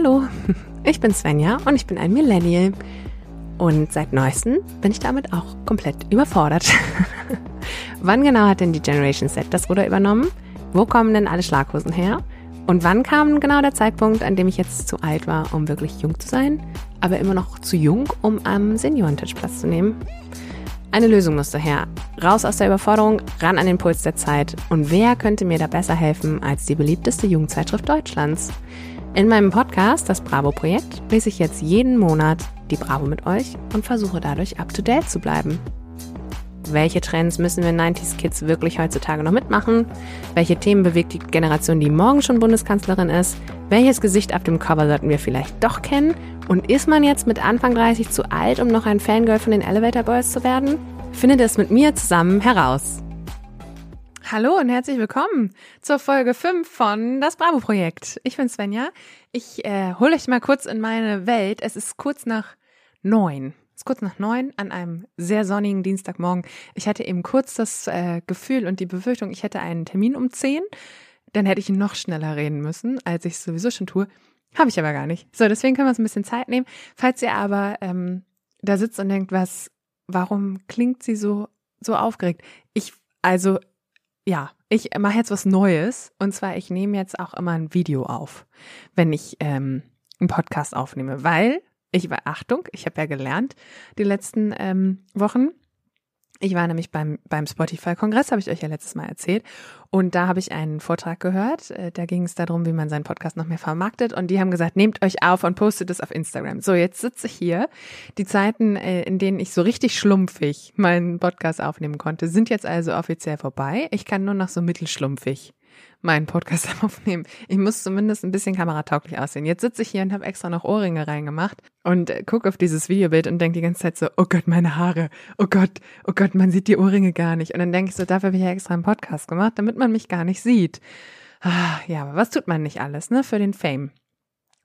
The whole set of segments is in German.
Hallo, ich bin Svenja und ich bin ein Millennial. Und seit neuestem bin ich damit auch komplett überfordert. wann genau hat denn die Generation Z das Ruder übernommen? Wo kommen denn alle Schlaghosen her? Und wann kam genau der Zeitpunkt, an dem ich jetzt zu alt war, um wirklich jung zu sein, aber immer noch zu jung, um am Seniorentisch Platz zu nehmen? Eine Lösung musste her. Raus aus der Überforderung, ran an den Puls der Zeit. Und wer könnte mir da besser helfen als die beliebteste Jugendzeitschrift Deutschlands? In meinem Podcast, das Bravo-Projekt, lese ich jetzt jeden Monat die Bravo mit euch und versuche dadurch up-to-date zu bleiben. Welche Trends müssen wir 90s Kids wirklich heutzutage noch mitmachen? Welche Themen bewegt die Generation, die morgen schon Bundeskanzlerin ist? Welches Gesicht auf dem Cover sollten wir vielleicht doch kennen? Und ist man jetzt mit Anfang 30 zu alt, um noch ein Fangirl von den Elevator Boys zu werden? Findet es mit mir zusammen heraus. Hallo und herzlich willkommen zur Folge 5 von Das Bravo Projekt. Ich bin Svenja. Ich äh, hole euch mal kurz in meine Welt. Es ist kurz nach neun. Es ist kurz nach neun an einem sehr sonnigen Dienstagmorgen. Ich hatte eben kurz das äh, Gefühl und die Befürchtung, ich hätte einen Termin um zehn. Dann hätte ich noch schneller reden müssen, als ich es sowieso schon tue. Habe ich aber gar nicht. So, deswegen können wir uns ein bisschen Zeit nehmen. Falls ihr aber ähm, da sitzt und denkt, was, warum klingt sie so, so aufgeregt? Ich, also, ja, ich mache jetzt was Neues. Und zwar, ich nehme jetzt auch immer ein Video auf, wenn ich ähm, einen Podcast aufnehme, weil ich war, Achtung, ich habe ja gelernt die letzten ähm, Wochen. Ich war nämlich beim, beim Spotify-Kongress, habe ich euch ja letztes Mal erzählt. Und da habe ich einen Vortrag gehört. Äh, da ging es darum, wie man seinen Podcast noch mehr vermarktet. Und die haben gesagt, nehmt euch auf und postet es auf Instagram. So, jetzt sitze ich hier. Die Zeiten, äh, in denen ich so richtig schlumpfig meinen Podcast aufnehmen konnte, sind jetzt also offiziell vorbei. Ich kann nur noch so mittelschlumpfig meinen Podcast aufnehmen. Ich muss zumindest ein bisschen kameratauglich aussehen. Jetzt sitze ich hier und habe extra noch Ohrringe reingemacht und äh, gucke auf dieses Videobild und denke die ganze Zeit so, oh Gott, meine Haare, oh Gott, oh Gott, man sieht die Ohrringe gar nicht. Und dann denke ich so, dafür habe ich ja extra einen Podcast gemacht, damit man mich gar nicht sieht. Ah, ja, aber was tut man nicht alles, ne, für den Fame?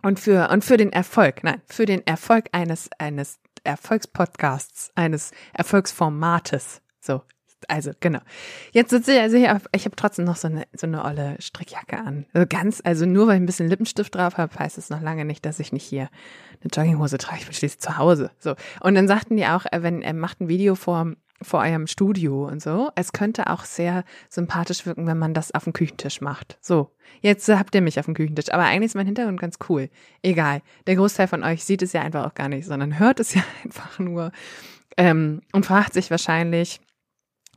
Und für, und für den Erfolg, nein, für den Erfolg eines, eines Erfolgspodcasts, eines Erfolgsformates. So, also genau. Jetzt sitze ich also hier, auf, ich habe trotzdem noch so eine so eine olle Strickjacke an. Also ganz, also nur weil ich ein bisschen Lippenstift drauf habe, heißt es noch lange nicht, dass ich nicht hier eine Jogginghose trage. Ich bin schließlich zu Hause. So und dann sagten die auch, äh, wenn er macht ein Video vor vor eurem Studio und so. Es könnte auch sehr sympathisch wirken, wenn man das auf dem Küchentisch macht. So, jetzt habt ihr mich auf dem Küchentisch, aber eigentlich ist mein Hintergrund ganz cool. Egal, der Großteil von euch sieht es ja einfach auch gar nicht, sondern hört es ja einfach nur ähm, und fragt sich wahrscheinlich,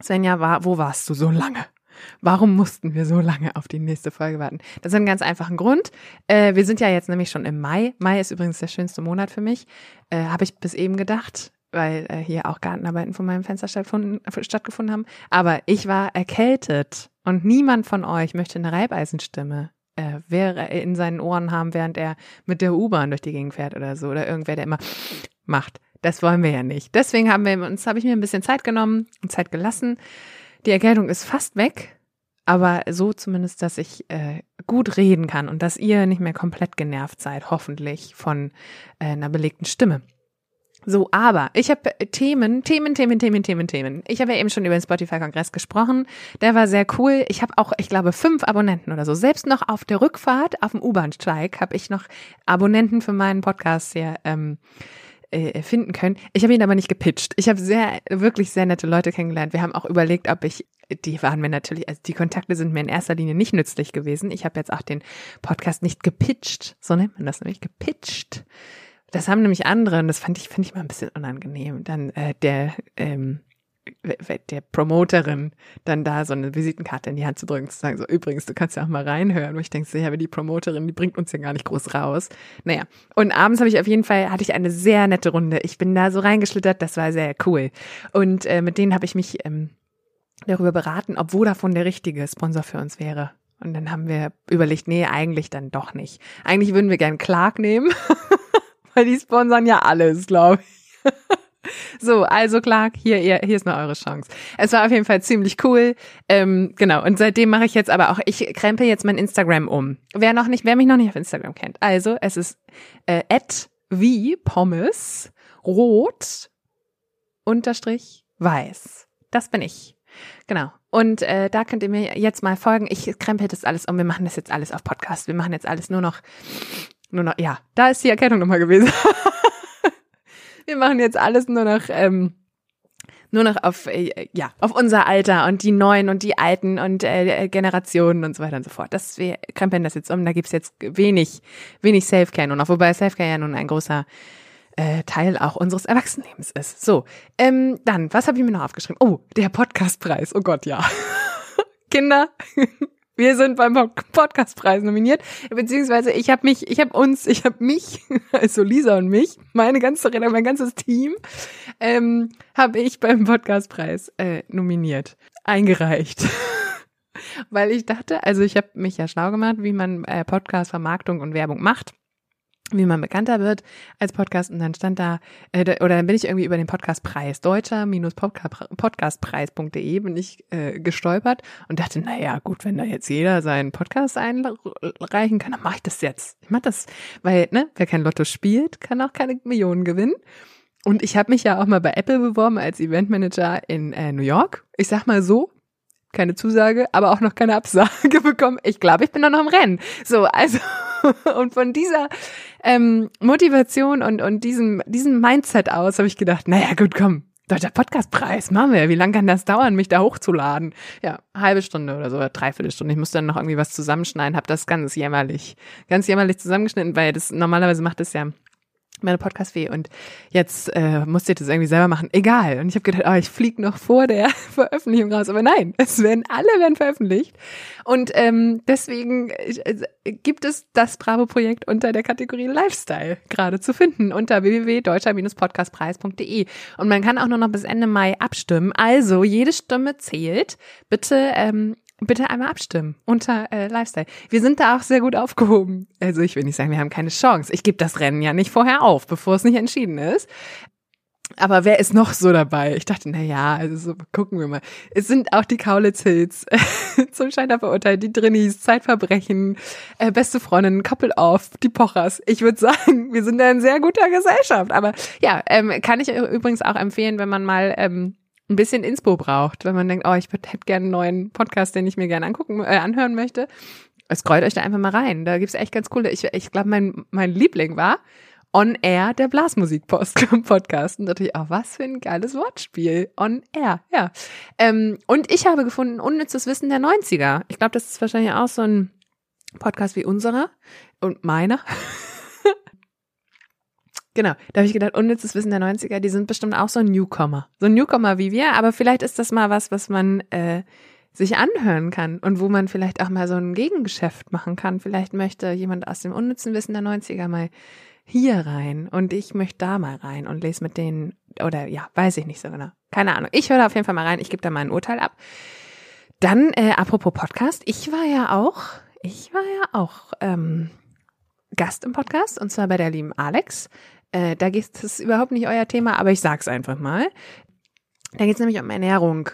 Svenja, war, wo warst du so lange? Warum mussten wir so lange auf die nächste Folge warten? Das hat einen ganz einfachen Grund. Äh, wir sind ja jetzt nämlich schon im Mai. Mai ist übrigens der schönste Monat für mich. Äh, Habe ich bis eben gedacht, weil äh, hier auch Gartenarbeiten von meinem Fenster stattgefunden, stattgefunden haben. Aber ich war erkältet und niemand von euch möchte eine Reibeisenstimme äh, wäre in seinen Ohren haben, während er mit der U-Bahn durch die Gegend fährt oder so. Oder irgendwer, der immer macht. Das wollen wir ja nicht. Deswegen haben wir uns, habe ich mir ein bisschen Zeit genommen und Zeit gelassen. Die Erkältung ist fast weg, aber so zumindest, dass ich äh, gut reden kann und dass ihr nicht mehr komplett genervt seid, hoffentlich von äh, einer belegten Stimme. So, aber ich habe Themen, Themen, Themen, Themen, Themen, Themen. Ich habe ja eben schon über den Spotify-Kongress gesprochen. Der war sehr cool. Ich habe auch, ich glaube, fünf Abonnenten oder so. Selbst noch auf der Rückfahrt auf dem U-Bahn-Steig habe ich noch Abonnenten für meinen Podcast hier ähm, äh, finden können. Ich habe ihn aber nicht gepitcht. Ich habe sehr, wirklich sehr nette Leute kennengelernt. Wir haben auch überlegt, ob ich, die waren mir natürlich, also die Kontakte sind mir in erster Linie nicht nützlich gewesen. Ich habe jetzt auch den Podcast nicht gepitcht, so nennt man das nämlich, gepitcht. Das haben nämlich andere und das fand ich, fand ich mal ein bisschen unangenehm. Dann äh, der ähm, der Promoterin dann da so eine Visitenkarte in die Hand zu drücken, zu sagen, so übrigens, du kannst ja auch mal reinhören. Wo ich denke, so, ja, aber die Promoterin, die bringt uns ja gar nicht groß raus. Naja, und abends habe ich auf jeden Fall, hatte ich eine sehr nette Runde. Ich bin da so reingeschlittert, das war sehr cool. Und äh, mit denen habe ich mich ähm, darüber beraten, ob Vodafone der richtige Sponsor für uns wäre. Und dann haben wir überlegt, nee, eigentlich dann doch nicht. Eigentlich würden wir gern Clark nehmen, weil die sponsern ja alles, glaube ich. So, also Clark, hier, hier, hier ist noch eure Chance. Es war auf jeden Fall ziemlich cool. Ähm, genau, und seitdem mache ich jetzt aber auch, ich krempe jetzt mein Instagram um. Wer noch nicht, wer mich noch nicht auf Instagram kennt. Also, es ist äh, wie Pommes rot unterstrich weiß. Das bin ich. Genau. Und äh, da könnt ihr mir jetzt mal folgen. Ich krempel das alles um. Wir machen das jetzt alles auf Podcast. Wir machen jetzt alles nur noch nur noch, ja, da ist die Erkennung nochmal gewesen. wir machen jetzt alles nur noch, ähm, nur noch auf, äh, ja, auf unser Alter und die Neuen und die Alten und äh, Generationen und so weiter und so fort. Das, wir krempeln das jetzt um. Da gibt's jetzt wenig, wenig Selfcare nur noch, wobei Selfcare ja nun ein großer äh, Teil auch unseres Erwachsenenlebens ist. So, ähm, dann, was habe ich mir noch aufgeschrieben? Oh, der Podcastpreis. Oh Gott, ja. Kinder, wir sind beim Podcastpreis nominiert, beziehungsweise ich habe mich, ich habe uns, ich habe mich, also Lisa und mich, meine ganze mein ganzes Team, ähm, habe ich beim Podcastpreis äh, nominiert, eingereicht. Weil ich dachte, also ich habe mich ja schlau gemacht, wie man äh, Podcast Vermarktung und Werbung macht wie man bekannter wird als Podcast und dann stand da äh, oder dann bin ich irgendwie über den Podcastpreis deutscher-podcastpreis.de bin ich äh, gestolpert und dachte, na ja, gut, wenn da jetzt jeder seinen Podcast einreichen kann, dann mache ich das jetzt. Ich mache das, weil ne, wer kein Lotto spielt, kann auch keine Millionen gewinnen. Und ich habe mich ja auch mal bei Apple beworben als Eventmanager in äh, New York. Ich sag mal so, keine Zusage, aber auch noch keine Absage bekommen. Ich glaube, ich bin noch im Rennen. So, also und von dieser ähm, Motivation und und diesem diesem Mindset aus habe ich gedacht, naja, gut, komm, Deutscher Podcastpreis, machen wir. Wie lange kann das dauern, mich da hochzuladen? Ja, halbe Stunde oder so, dreiviertel Stunde. Ich musste dann noch irgendwie was zusammenschneiden, habe das ganz jämmerlich, ganz jämmerlich zusammengeschnitten, weil das normalerweise macht es ja meine Podcast weh und jetzt äh, musste ich das irgendwie selber machen. Egal. Und ich habe gedacht, oh, ich fliege noch vor der Veröffentlichung raus. Aber nein, es werden alle werden veröffentlicht. Und ähm, deswegen äh, gibt es das Bravo-Projekt unter der Kategorie Lifestyle gerade zu finden unter www.deutscher-podcastpreis.de. Und man kann auch nur noch bis Ende Mai abstimmen. Also jede Stimme zählt. Bitte ähm, bitte einmal abstimmen unter äh, Lifestyle. Wir sind da auch sehr gut aufgehoben. Also ich will nicht sagen, wir haben keine Chance. Ich gebe das Rennen ja nicht vorher auf, bevor es nicht entschieden ist. Aber wer ist noch so dabei? Ich dachte, na ja, also so, gucken wir mal. Es sind auch die Kaulitz Hills zum Scheiter verurteilt, die Drinnies, Zeitverbrechen, äh, beste Freundin, Couple Off, die Pochers. Ich würde sagen, wir sind da in sehr guter Gesellschaft. Aber ja, ähm, kann ich übrigens auch empfehlen, wenn man mal ähm, ein bisschen Inspo braucht, wenn man denkt, oh, ich hätte gerne einen neuen Podcast, den ich mir gerne angucken, äh, anhören möchte. Scrollt euch da einfach mal rein. Da gibt's echt ganz coole. Ich, ich glaube, mein, mein Liebling war On Air, der Blasmusik-Podcast. Und natürlich auch, was für ein geiles Wortspiel. On Air, ja. Ähm, und ich habe gefunden, unnützes Wissen der 90er. Ich glaube, das ist wahrscheinlich auch so ein Podcast wie unserer und meiner. Genau, da habe ich gedacht, unnützes Wissen der 90er, die sind bestimmt auch so ein Newcomer. So ein Newcomer wie wir, aber vielleicht ist das mal was, was man äh, sich anhören kann und wo man vielleicht auch mal so ein Gegengeschäft machen kann. Vielleicht möchte jemand aus dem unnützen Wissen der 90er mal hier rein und ich möchte da mal rein und lese mit denen, oder ja, weiß ich nicht so genau. Keine Ahnung. Ich höre da auf jeden Fall mal rein, ich gebe da mal ein Urteil ab. Dann, äh, apropos Podcast, ich war ja auch, ich war ja auch ähm, Gast im Podcast und zwar bei der lieben Alex. Äh, da geht es überhaupt nicht euer Thema, aber ich sag's einfach mal. Da geht es nämlich um Ernährung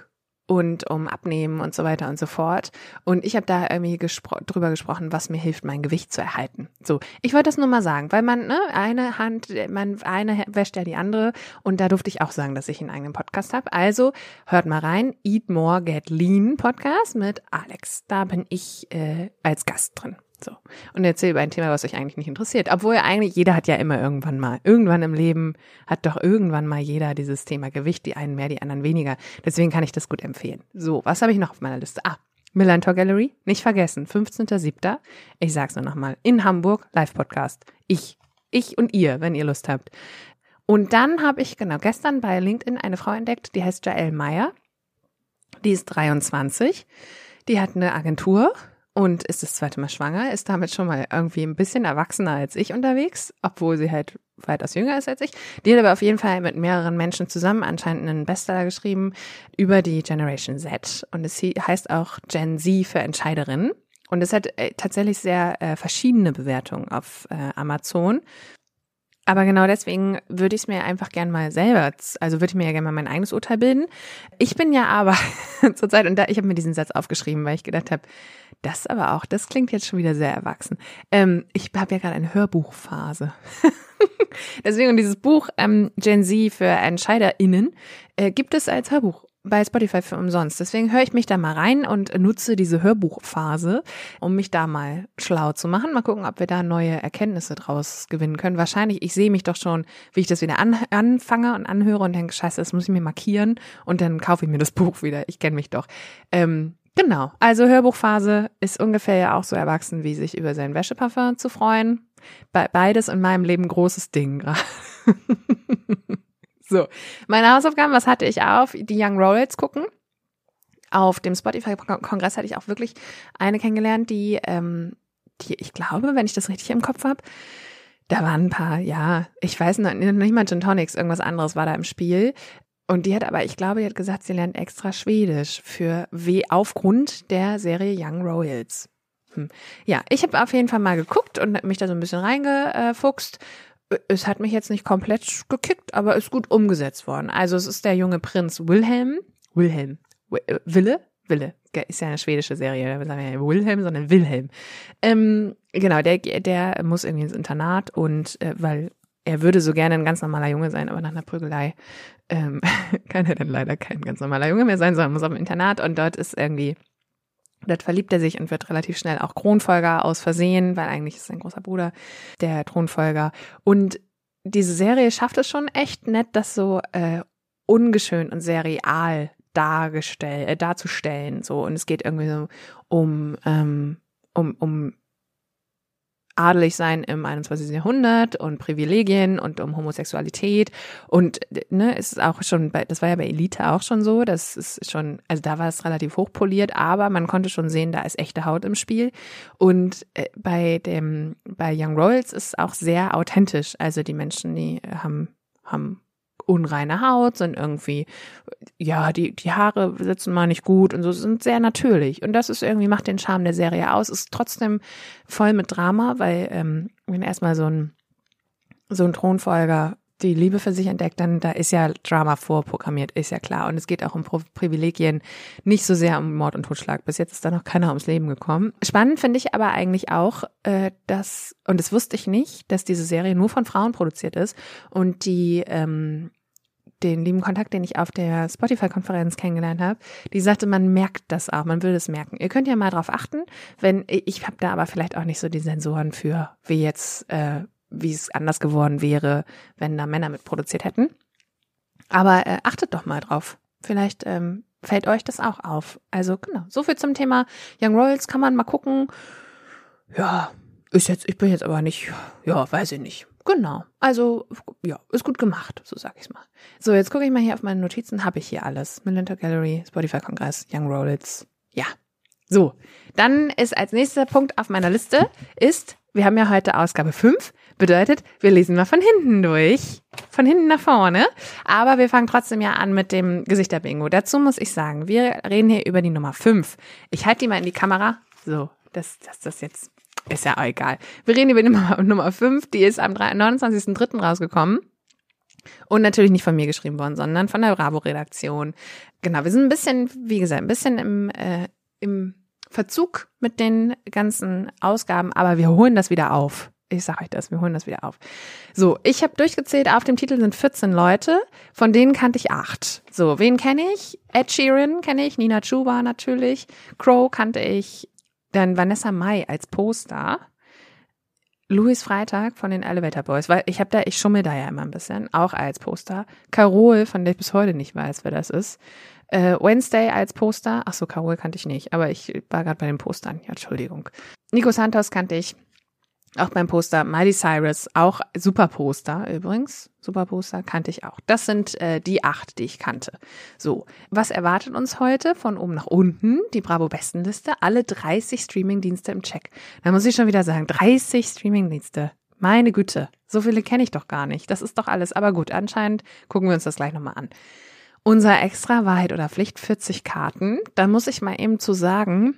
und um Abnehmen und so weiter und so fort. Und ich habe da irgendwie gespro drüber gesprochen, was mir hilft, mein Gewicht zu erhalten. So, ich wollte das nur mal sagen, weil man, ne, eine Hand, man, eine wäscht ja die andere und da durfte ich auch sagen, dass ich einen eigenen Podcast habe. Also hört mal rein, Eat More, Get Lean Podcast mit Alex. Da bin ich äh, als Gast drin. So. Und erzähl über ein Thema, was euch eigentlich nicht interessiert. Obwohl eigentlich jeder hat ja immer irgendwann mal, irgendwann im Leben hat doch irgendwann mal jeder dieses Thema Gewicht, die einen mehr, die anderen weniger. Deswegen kann ich das gut empfehlen. So, was habe ich noch auf meiner Liste? Ah, Millantor Gallery, nicht vergessen, 15.07. Ich sag's nur nochmal, in Hamburg, Live-Podcast. Ich, ich und ihr, wenn ihr Lust habt. Und dann habe ich, genau, gestern bei LinkedIn eine Frau entdeckt, die heißt Jael Meyer. Die ist 23. Die hat eine Agentur und ist das zweite Mal schwanger, ist damit schon mal irgendwie ein bisschen erwachsener als ich unterwegs, obwohl sie halt weitaus jünger ist als ich. Die hat aber auf jeden Fall mit mehreren Menschen zusammen anscheinend einen Bestseller geschrieben über die Generation Z und es heißt auch Gen Z für Entscheiderinnen. Und es hat äh, tatsächlich sehr äh, verschiedene Bewertungen auf äh, Amazon. Aber genau deswegen würde ich es mir einfach gern mal selber, also würde ich mir ja gerne mal mein eigenes Urteil bilden. Ich bin ja aber zurzeit, und da, ich habe mir diesen Satz aufgeschrieben, weil ich gedacht habe, das aber auch, das klingt jetzt schon wieder sehr erwachsen. Ähm, ich habe ja gerade eine Hörbuchphase. Deswegen dieses Buch ähm, Gen Z für EntscheiderInnen äh, gibt es als Hörbuch bei Spotify für umsonst. Deswegen höre ich mich da mal rein und nutze diese Hörbuchphase, um mich da mal schlau zu machen. Mal gucken, ob wir da neue Erkenntnisse draus gewinnen können. Wahrscheinlich, ich sehe mich doch schon, wie ich das wieder an, anfange und anhöre und denke, scheiße, das muss ich mir markieren und dann kaufe ich mir das Buch wieder. Ich kenne mich doch. Ähm, genau, also Hörbuchphase ist ungefähr ja auch so erwachsen, wie sich über sein Wäscheparfum zu freuen. Be beides in meinem Leben großes Ding gerade. So, meine Hausaufgaben, was hatte ich auf? Die Young Royals gucken. Auf dem Spotify-Kongress hatte ich auch wirklich eine kennengelernt, die, ähm, die, ich glaube, wenn ich das richtig im Kopf habe, da waren ein paar, ja, ich weiß noch nicht mal Gin Tonics, irgendwas anderes war da im Spiel. Und die hat aber, ich glaube, die hat gesagt, sie lernt extra Schwedisch für W aufgrund der Serie Young Royals. Hm. Ja, ich habe auf jeden Fall mal geguckt und mich da so ein bisschen reingefuchst es hat mich jetzt nicht komplett gekickt, aber ist gut umgesetzt worden. Also es ist der junge Prinz Wilhelm, Wilhelm, äh, Wille, Wille, ist ja eine schwedische Serie, da sagen wir ja Wilhelm, sondern Wilhelm. Ähm, genau, der, der muss irgendwie ins Internat und äh, weil er würde so gerne ein ganz normaler Junge sein, aber nach einer Prügelei ähm, kann er dann leider kein ganz normaler Junge mehr sein, sondern muss auf dem Internat und dort ist irgendwie Dort verliebt er sich und wird relativ schnell auch Thronfolger aus Versehen, weil eigentlich ist sein großer Bruder der Thronfolger. Und diese Serie schafft es schon echt nett, das so äh, ungeschönt und sehr real dargestellt, äh, darzustellen. So und es geht irgendwie so um ähm, um um adelig sein im 21. Jahrhundert und Privilegien und um Homosexualität und ne, es ist auch schon bei, das war ja bei Elite auch schon so, das ist schon, also da war es relativ hochpoliert, aber man konnte schon sehen, da ist echte Haut im Spiel und äh, bei dem, bei Young Royals ist es auch sehr authentisch, also die Menschen, die haben, haben unreine Haut, sind irgendwie, ja, die, die Haare sitzen mal nicht gut und so, sind sehr natürlich. Und das ist irgendwie, macht den Charme der Serie aus, ist trotzdem voll mit Drama, weil, ähm, wenn erstmal so ein, so ein Thronfolger die Liebe für sich entdeckt, dann da ist ja Drama vorprogrammiert, ist ja klar. Und es geht auch um Privilegien, nicht so sehr um Mord und Totschlag. Bis jetzt ist da noch keiner ums Leben gekommen. Spannend finde ich aber eigentlich auch, äh, dass, und das wusste ich nicht, dass diese Serie nur von Frauen produziert ist und die ähm, den lieben Kontakt, den ich auf der Spotify-Konferenz kennengelernt habe, die sagte, man merkt das auch, man will es merken. Ihr könnt ja mal drauf achten, wenn ich habe da aber vielleicht auch nicht so die Sensoren für, wie jetzt äh, wie es anders geworden wäre, wenn da Männer mitproduziert hätten. Aber äh, achtet doch mal drauf. Vielleicht ähm, fällt euch das auch auf. Also genau, so viel zum Thema Young Royals kann man mal gucken. Ja, ist jetzt, ich bin jetzt aber nicht, ja, weiß ich nicht. Genau. Also, ja, ist gut gemacht, so sag ich's mal. So, jetzt gucke ich mal hier auf meine Notizen, habe ich hier alles. Melinda Gallery, Spotify-Kongress, Young Rollits. Ja. So, dann ist als nächster Punkt auf meiner Liste ist, wir haben ja heute Ausgabe 5, bedeutet, wir lesen mal von hinten durch. Von hinten nach vorne. Aber wir fangen trotzdem ja an mit dem Gesichter-Bingo. Dazu muss ich sagen, wir reden hier über die Nummer 5. Ich halte die mal in die Kamera. So, dass das, das jetzt ist ja auch egal. Wir reden über Nummer, Nummer 5, die ist am 29.03. rausgekommen. Und natürlich nicht von mir geschrieben worden, sondern von der Bravo-Redaktion. Genau, wir sind ein bisschen, wie gesagt, ein bisschen im, äh, im Verzug mit den ganzen Ausgaben, aber wir holen das wieder auf. Ich sage euch das, wir holen das wieder auf. So, ich habe durchgezählt, auf dem Titel sind 14 Leute, von denen kannte ich acht. So, wen kenne ich? Ed Sheeran kenne ich, Nina Chuba natürlich, Crow kannte ich, dann Vanessa Mai als Poster. Louis Freitag von den Elevator Boys, weil ich habe da, ich schummel da ja immer ein bisschen, auch als Poster. Carol, von der ich bis heute nicht weiß, wer das ist. Äh, Wednesday als Poster. Ach so, Carol kannte ich nicht, aber ich war gerade bei den Postern. Ja, Entschuldigung. Nico Santos kannte ich. Auch beim Poster Miley Cyrus, auch super Poster übrigens. Super Poster kannte ich auch. Das sind äh, die acht, die ich kannte. So, was erwartet uns heute von oben nach unten? Die Bravo Bestenliste, alle 30 Streamingdienste im Check. Da muss ich schon wieder sagen, 30 Streamingdienste. Meine Güte, so viele kenne ich doch gar nicht. Das ist doch alles. Aber gut, anscheinend gucken wir uns das gleich nochmal an. Unser extra Wahrheit oder Pflicht 40 Karten. Da muss ich mal eben zu sagen,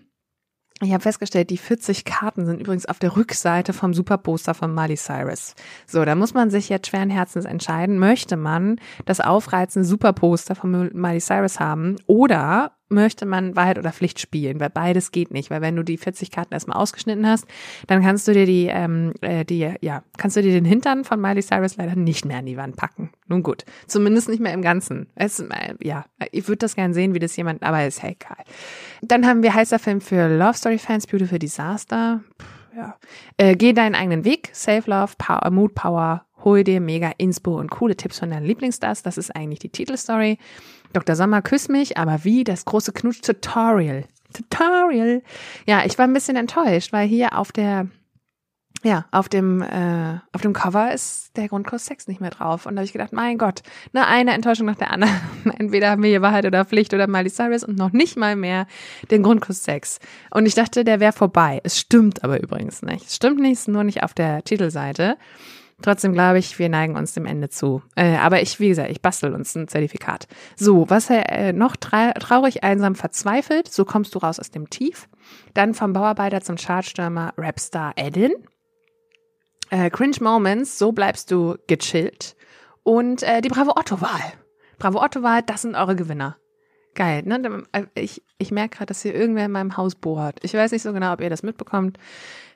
ich habe festgestellt, die 40 Karten sind übrigens auf der Rückseite vom Superposter von Miley Cyrus. So, da muss man sich jetzt schweren Herzens entscheiden, möchte man das aufreizende Superposter von Miley Cyrus haben oder möchte man Wahrheit oder Pflicht spielen, weil beides geht nicht, weil wenn du die 40 Karten erstmal ausgeschnitten hast, dann kannst du dir die, ähm, äh, die, ja, kannst du dir den Hintern von Miley Cyrus leider nicht mehr an die Wand packen. Nun gut, zumindest nicht mehr im Ganzen. Es, äh, ja, ich würde das gern sehen, wie das jemand, aber ist ja egal. Dann haben wir heißer Film für Love Story Fans, Beautiful Disaster. Puh, ja. Äh, geh deinen eigenen Weg, Save Love, Power, Mood Power, hol dir mega Inspo und coole Tipps von deinen Lieblingsstars. Das ist eigentlich die Titelstory. Dr. Sommer, küss mich, aber wie das große Knutsch-Tutorial. Tutorial. Ja, ich war ein bisschen enttäuscht, weil hier auf der, ja, auf dem, äh, auf dem Cover ist der Grundkurs Sex nicht mehr drauf. Und da habe ich gedacht, mein Gott, ne, eine Enttäuschung nach der anderen. Entweder haben wir hier Wahrheit oder Pflicht oder Miley Cyrus und noch nicht mal mehr den Grundkurs Sex. Und ich dachte, der wäre vorbei. Es stimmt aber übrigens nicht. Es stimmt nicht, nur nicht auf der Titelseite. Trotzdem glaube ich, wir neigen uns dem Ende zu. Äh, aber ich, wie gesagt, ich bastel uns ein Zertifikat. So, was äh, noch tra traurig, einsam, verzweifelt, so kommst du raus aus dem Tief. Dann vom Bauarbeiter zum Chartstürmer Rapstar Edin. Äh, Cringe Moments, so bleibst du gechillt. Und äh, die Bravo Otto-Wahl. Bravo Otto-Wahl, das sind eure Gewinner. Geil, ne? Äh, ich, ich merke gerade, dass hier irgendwer in meinem Haus bohrt. Ich weiß nicht so genau, ob ihr das mitbekommt.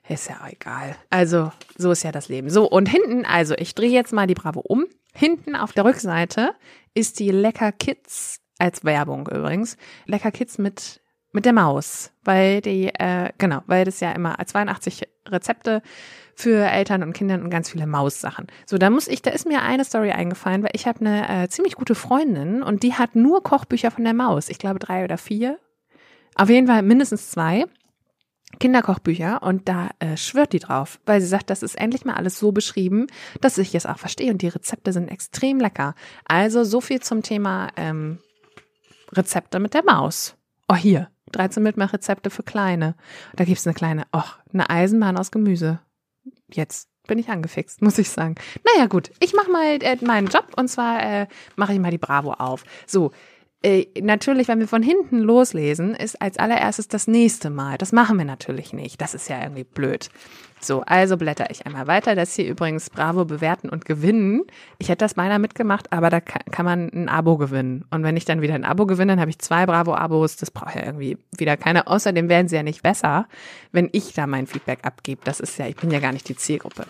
Ist ja auch egal. Also, so ist ja das Leben. So, und hinten, also ich drehe jetzt mal die Bravo um. Hinten auf der Rückseite ist die Lecker Kids, als Werbung übrigens, Lecker Kids mit, mit der Maus. Weil die, äh, genau, weil das ja immer 82 Rezepte für Eltern und Kinder und ganz viele Maussachen. So, da muss ich, da ist mir eine Story eingefallen, weil ich habe eine äh, ziemlich gute Freundin und die hat nur Kochbücher von der Maus. Ich glaube drei oder vier. Auf jeden Fall mindestens zwei. Kinderkochbücher und da äh, schwört die drauf, weil sie sagt, das ist endlich mal alles so beschrieben, dass ich es auch verstehe und die Rezepte sind extrem lecker. Also so viel zum Thema ähm, Rezepte mit der Maus. Oh, hier, 13 Mitmachrezepte für Kleine. Da gibt's eine kleine, oh, eine Eisenbahn aus Gemüse. Jetzt bin ich angefixt, muss ich sagen. Naja, gut, ich mache mal äh, meinen Job und zwar äh, mache ich mal die Bravo auf. So, äh, natürlich, wenn wir von hinten loslesen, ist als allererstes das nächste Mal. Das machen wir natürlich nicht. Das ist ja irgendwie blöd. So, also blätter ich einmal weiter. Das hier übrigens Bravo bewerten und gewinnen. Ich hätte das meiner mitgemacht, aber da kann, man ein Abo gewinnen. Und wenn ich dann wieder ein Abo gewinne, dann habe ich zwei Bravo-Abos. Das braucht ja irgendwie wieder keiner. Außerdem werden sie ja nicht besser, wenn ich da mein Feedback abgebe. Das ist ja, ich bin ja gar nicht die Zielgruppe.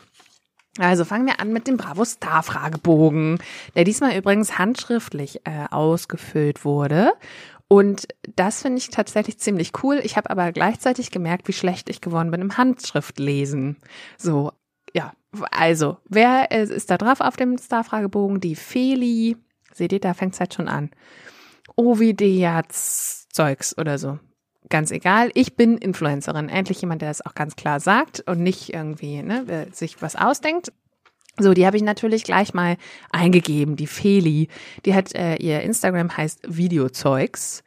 Also fangen wir an mit dem Bravo Star Fragebogen, der diesmal übrigens handschriftlich äh, ausgefüllt wurde. Und das finde ich tatsächlich ziemlich cool. Ich habe aber gleichzeitig gemerkt, wie schlecht ich geworden bin im Handschriftlesen. So, ja, also, wer ist da drauf auf dem Star-Fragebogen? Die Feli. Seht ihr, da fängt es halt schon an. Ovidiaz Zeugs oder so ganz egal. Ich bin Influencerin. Endlich jemand, der das auch ganz klar sagt und nicht irgendwie ne, sich was ausdenkt. So, die habe ich natürlich gleich mal eingegeben. Die Feli, die hat äh, ihr Instagram heißt Videozeugs.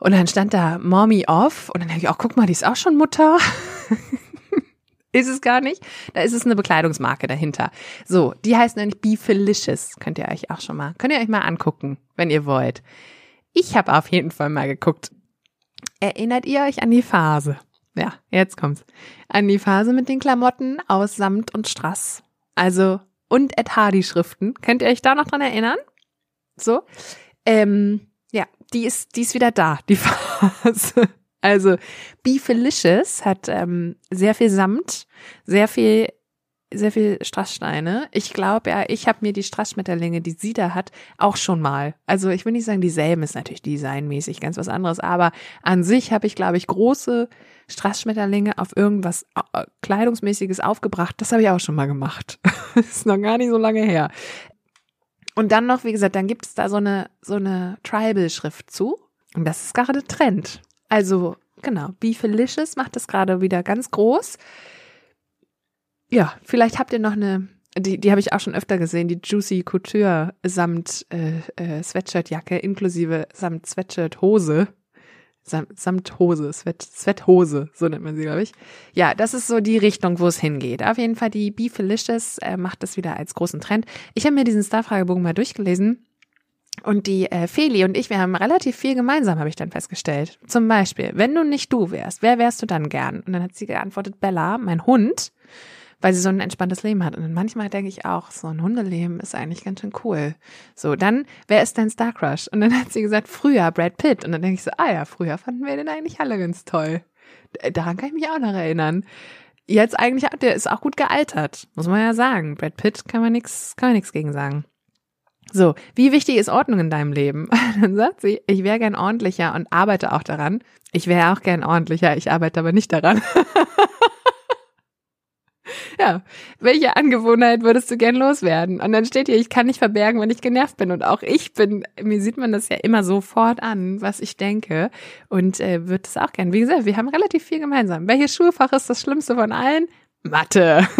Und dann stand da Mommy off und dann habe ich auch, guck mal, die ist auch schon Mutter. ist es gar nicht. Da ist es eine Bekleidungsmarke dahinter. So, die heißt nämlich Be Felicious. Könnt ihr euch auch schon mal, könnt ihr euch mal angucken, wenn ihr wollt. Ich habe auf jeden Fall mal geguckt, Erinnert ihr euch an die Phase? Ja, jetzt kommt's. An die Phase mit den Klamotten aus Samt und Strass. Also, und Ed Hardy Schriften. Könnt ihr euch da noch dran erinnern? So. Ähm, ja, die ist, die ist wieder da, die Phase. Also, Be Felicious hat ähm, sehr viel Samt, sehr viel sehr viel Strasssteine. Ich glaube, ja, ich habe mir die Strassschmetterlinge, die sie da hat, auch schon mal. Also ich will nicht sagen, dieselben ist natürlich designmäßig ganz was anderes, aber an sich habe ich, glaube ich, große Strassschmetterlinge auf irgendwas Kleidungsmäßiges aufgebracht. Das habe ich auch schon mal gemacht. ist noch gar nicht so lange her. Und dann noch, wie gesagt, dann gibt es da so eine, so eine Tribal-Schrift zu. Und das ist gerade Trend. Also, genau, Beefelicious macht das gerade wieder ganz groß ja, vielleicht habt ihr noch eine, die, die habe ich auch schon öfter gesehen, die Juicy Couture samt äh, äh, Sweatshirtjacke inklusive samt Sweatshirt-Hose. Samt, samt Hose, Sweat, Sweathose, so nennt man sie, glaube ich. Ja, das ist so die Richtung, wo es hingeht. Auf jeden Fall die Beefalicious äh, macht das wieder als großen Trend. Ich habe mir diesen Star-Fragebogen mal durchgelesen. Und die äh, Feli und ich, wir haben relativ viel gemeinsam, habe ich dann festgestellt. Zum Beispiel, wenn du nicht du wärst, wer wärst du dann gern? Und dann hat sie geantwortet, Bella, mein Hund weil sie so ein entspanntes Leben hat. Und manchmal denke ich auch, so ein Hundeleben ist eigentlich ganz schön cool. So, dann, wer ist dein Star Crush? Und dann hat sie gesagt, früher Brad Pitt. Und dann denke ich so, ah ja, früher fanden wir den eigentlich alle ganz toll. Daran kann ich mich auch noch erinnern. Jetzt eigentlich, der ist auch gut gealtert, muss man ja sagen. Brad Pitt kann man nichts, kann man nichts gegen sagen. So, wie wichtig ist Ordnung in deinem Leben? Dann sagt sie, ich wäre gern ordentlicher und arbeite auch daran. Ich wäre auch gern ordentlicher, ich arbeite aber nicht daran. ja, welche Angewohnheit würdest du gern loswerden? Und dann steht hier, ich kann nicht verbergen, wenn ich genervt bin. Und auch ich bin, mir sieht man das ja immer sofort an, was ich denke. Und äh, würde es auch gern. Wie gesagt, wir haben relativ viel gemeinsam. Welches Schulfach ist das Schlimmste von allen? Mathe.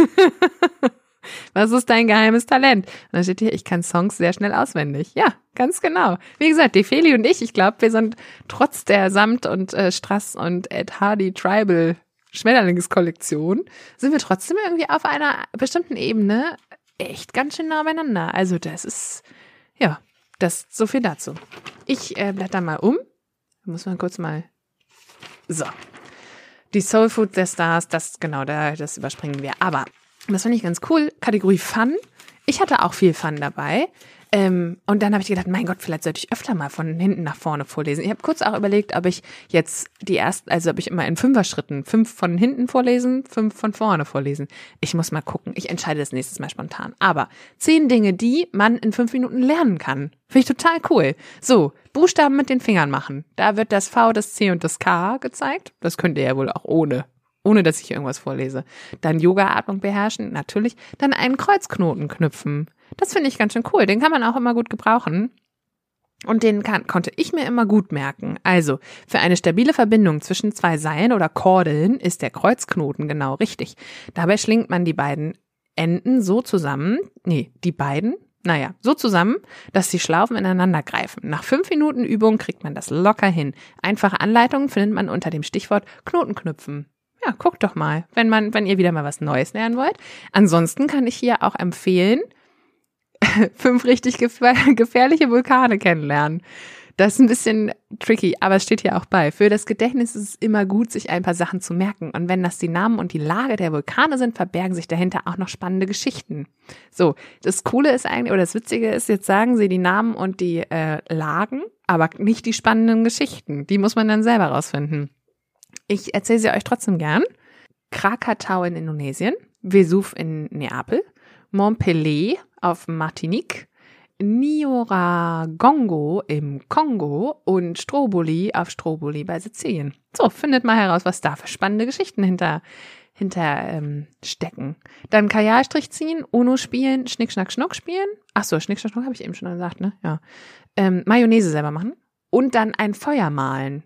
Was ist dein geheimes Talent? Und dann steht hier, ich kann Songs sehr schnell auswendig. Ja, ganz genau. Wie gesagt, die Feli und ich, ich glaube, wir sind trotz der Samt und äh, Strass und Ed Hardy Tribal Schmetterlingskollektion, sind wir trotzdem irgendwie auf einer bestimmten Ebene echt ganz schön nah beieinander. Also das ist, ja, das so viel dazu. Ich äh, blätter mal um. Muss man kurz mal. So. Die Soul Food der Stars, das genau, da, das überspringen wir. Aber das fand ich ganz cool. Kategorie Fun. Ich hatte auch viel Fun dabei. Ähm, und dann habe ich gedacht, mein Gott, vielleicht sollte ich öfter mal von hinten nach vorne vorlesen. Ich habe kurz auch überlegt, ob ich jetzt die ersten, also ob ich immer in Fünfer-Schritten, fünf von hinten vorlesen, fünf von vorne vorlesen. Ich muss mal gucken. Ich entscheide das nächstes Mal spontan. Aber zehn Dinge, die man in fünf Minuten lernen kann. Finde ich total cool. So, Buchstaben mit den Fingern machen. Da wird das V, das C und das K gezeigt. Das könnt ihr ja wohl auch ohne ohne dass ich irgendwas vorlese. Dann Yoga-Atmung beherrschen, natürlich. Dann einen Kreuzknoten knüpfen. Das finde ich ganz schön cool. Den kann man auch immer gut gebrauchen. Und den kann, konnte ich mir immer gut merken. Also, für eine stabile Verbindung zwischen zwei Seilen oder Kordeln ist der Kreuzknoten genau richtig. Dabei schlingt man die beiden Enden so zusammen, nee, die beiden, naja, so zusammen, dass die Schlaufen ineinander greifen. Nach fünf Minuten Übung kriegt man das locker hin. Einfache Anleitungen findet man unter dem Stichwort Knotenknüpfen. Ja, guckt doch mal, wenn man, wenn ihr wieder mal was Neues lernen wollt. Ansonsten kann ich hier auch empfehlen, fünf richtig gefährliche Vulkane kennenlernen. Das ist ein bisschen tricky, aber es steht hier auch bei. Für das Gedächtnis ist es immer gut, sich ein paar Sachen zu merken. Und wenn das die Namen und die Lage der Vulkane sind, verbergen sich dahinter auch noch spannende Geschichten. So, das Coole ist eigentlich, oder das Witzige ist, jetzt sagen sie die Namen und die äh, Lagen, aber nicht die spannenden Geschichten. Die muss man dann selber rausfinden. Ich erzähle sie euch trotzdem gern. Krakatau in Indonesien, Vesuv in Neapel, Montpellier auf Martinique, Nioragongo im Kongo und Stroboli auf Stroboli bei Sizilien. So, findet mal heraus, was da für spannende Geschichten hinter, hinter ähm, stecken. Dann Kajalstrich ziehen, Uno spielen, Schnick, Schnack, Schnuck spielen. Ach so, Schnick, Schnuck habe ich eben schon gesagt, ne? Ja. Ähm, Mayonnaise selber machen. Und dann ein Feuer malen.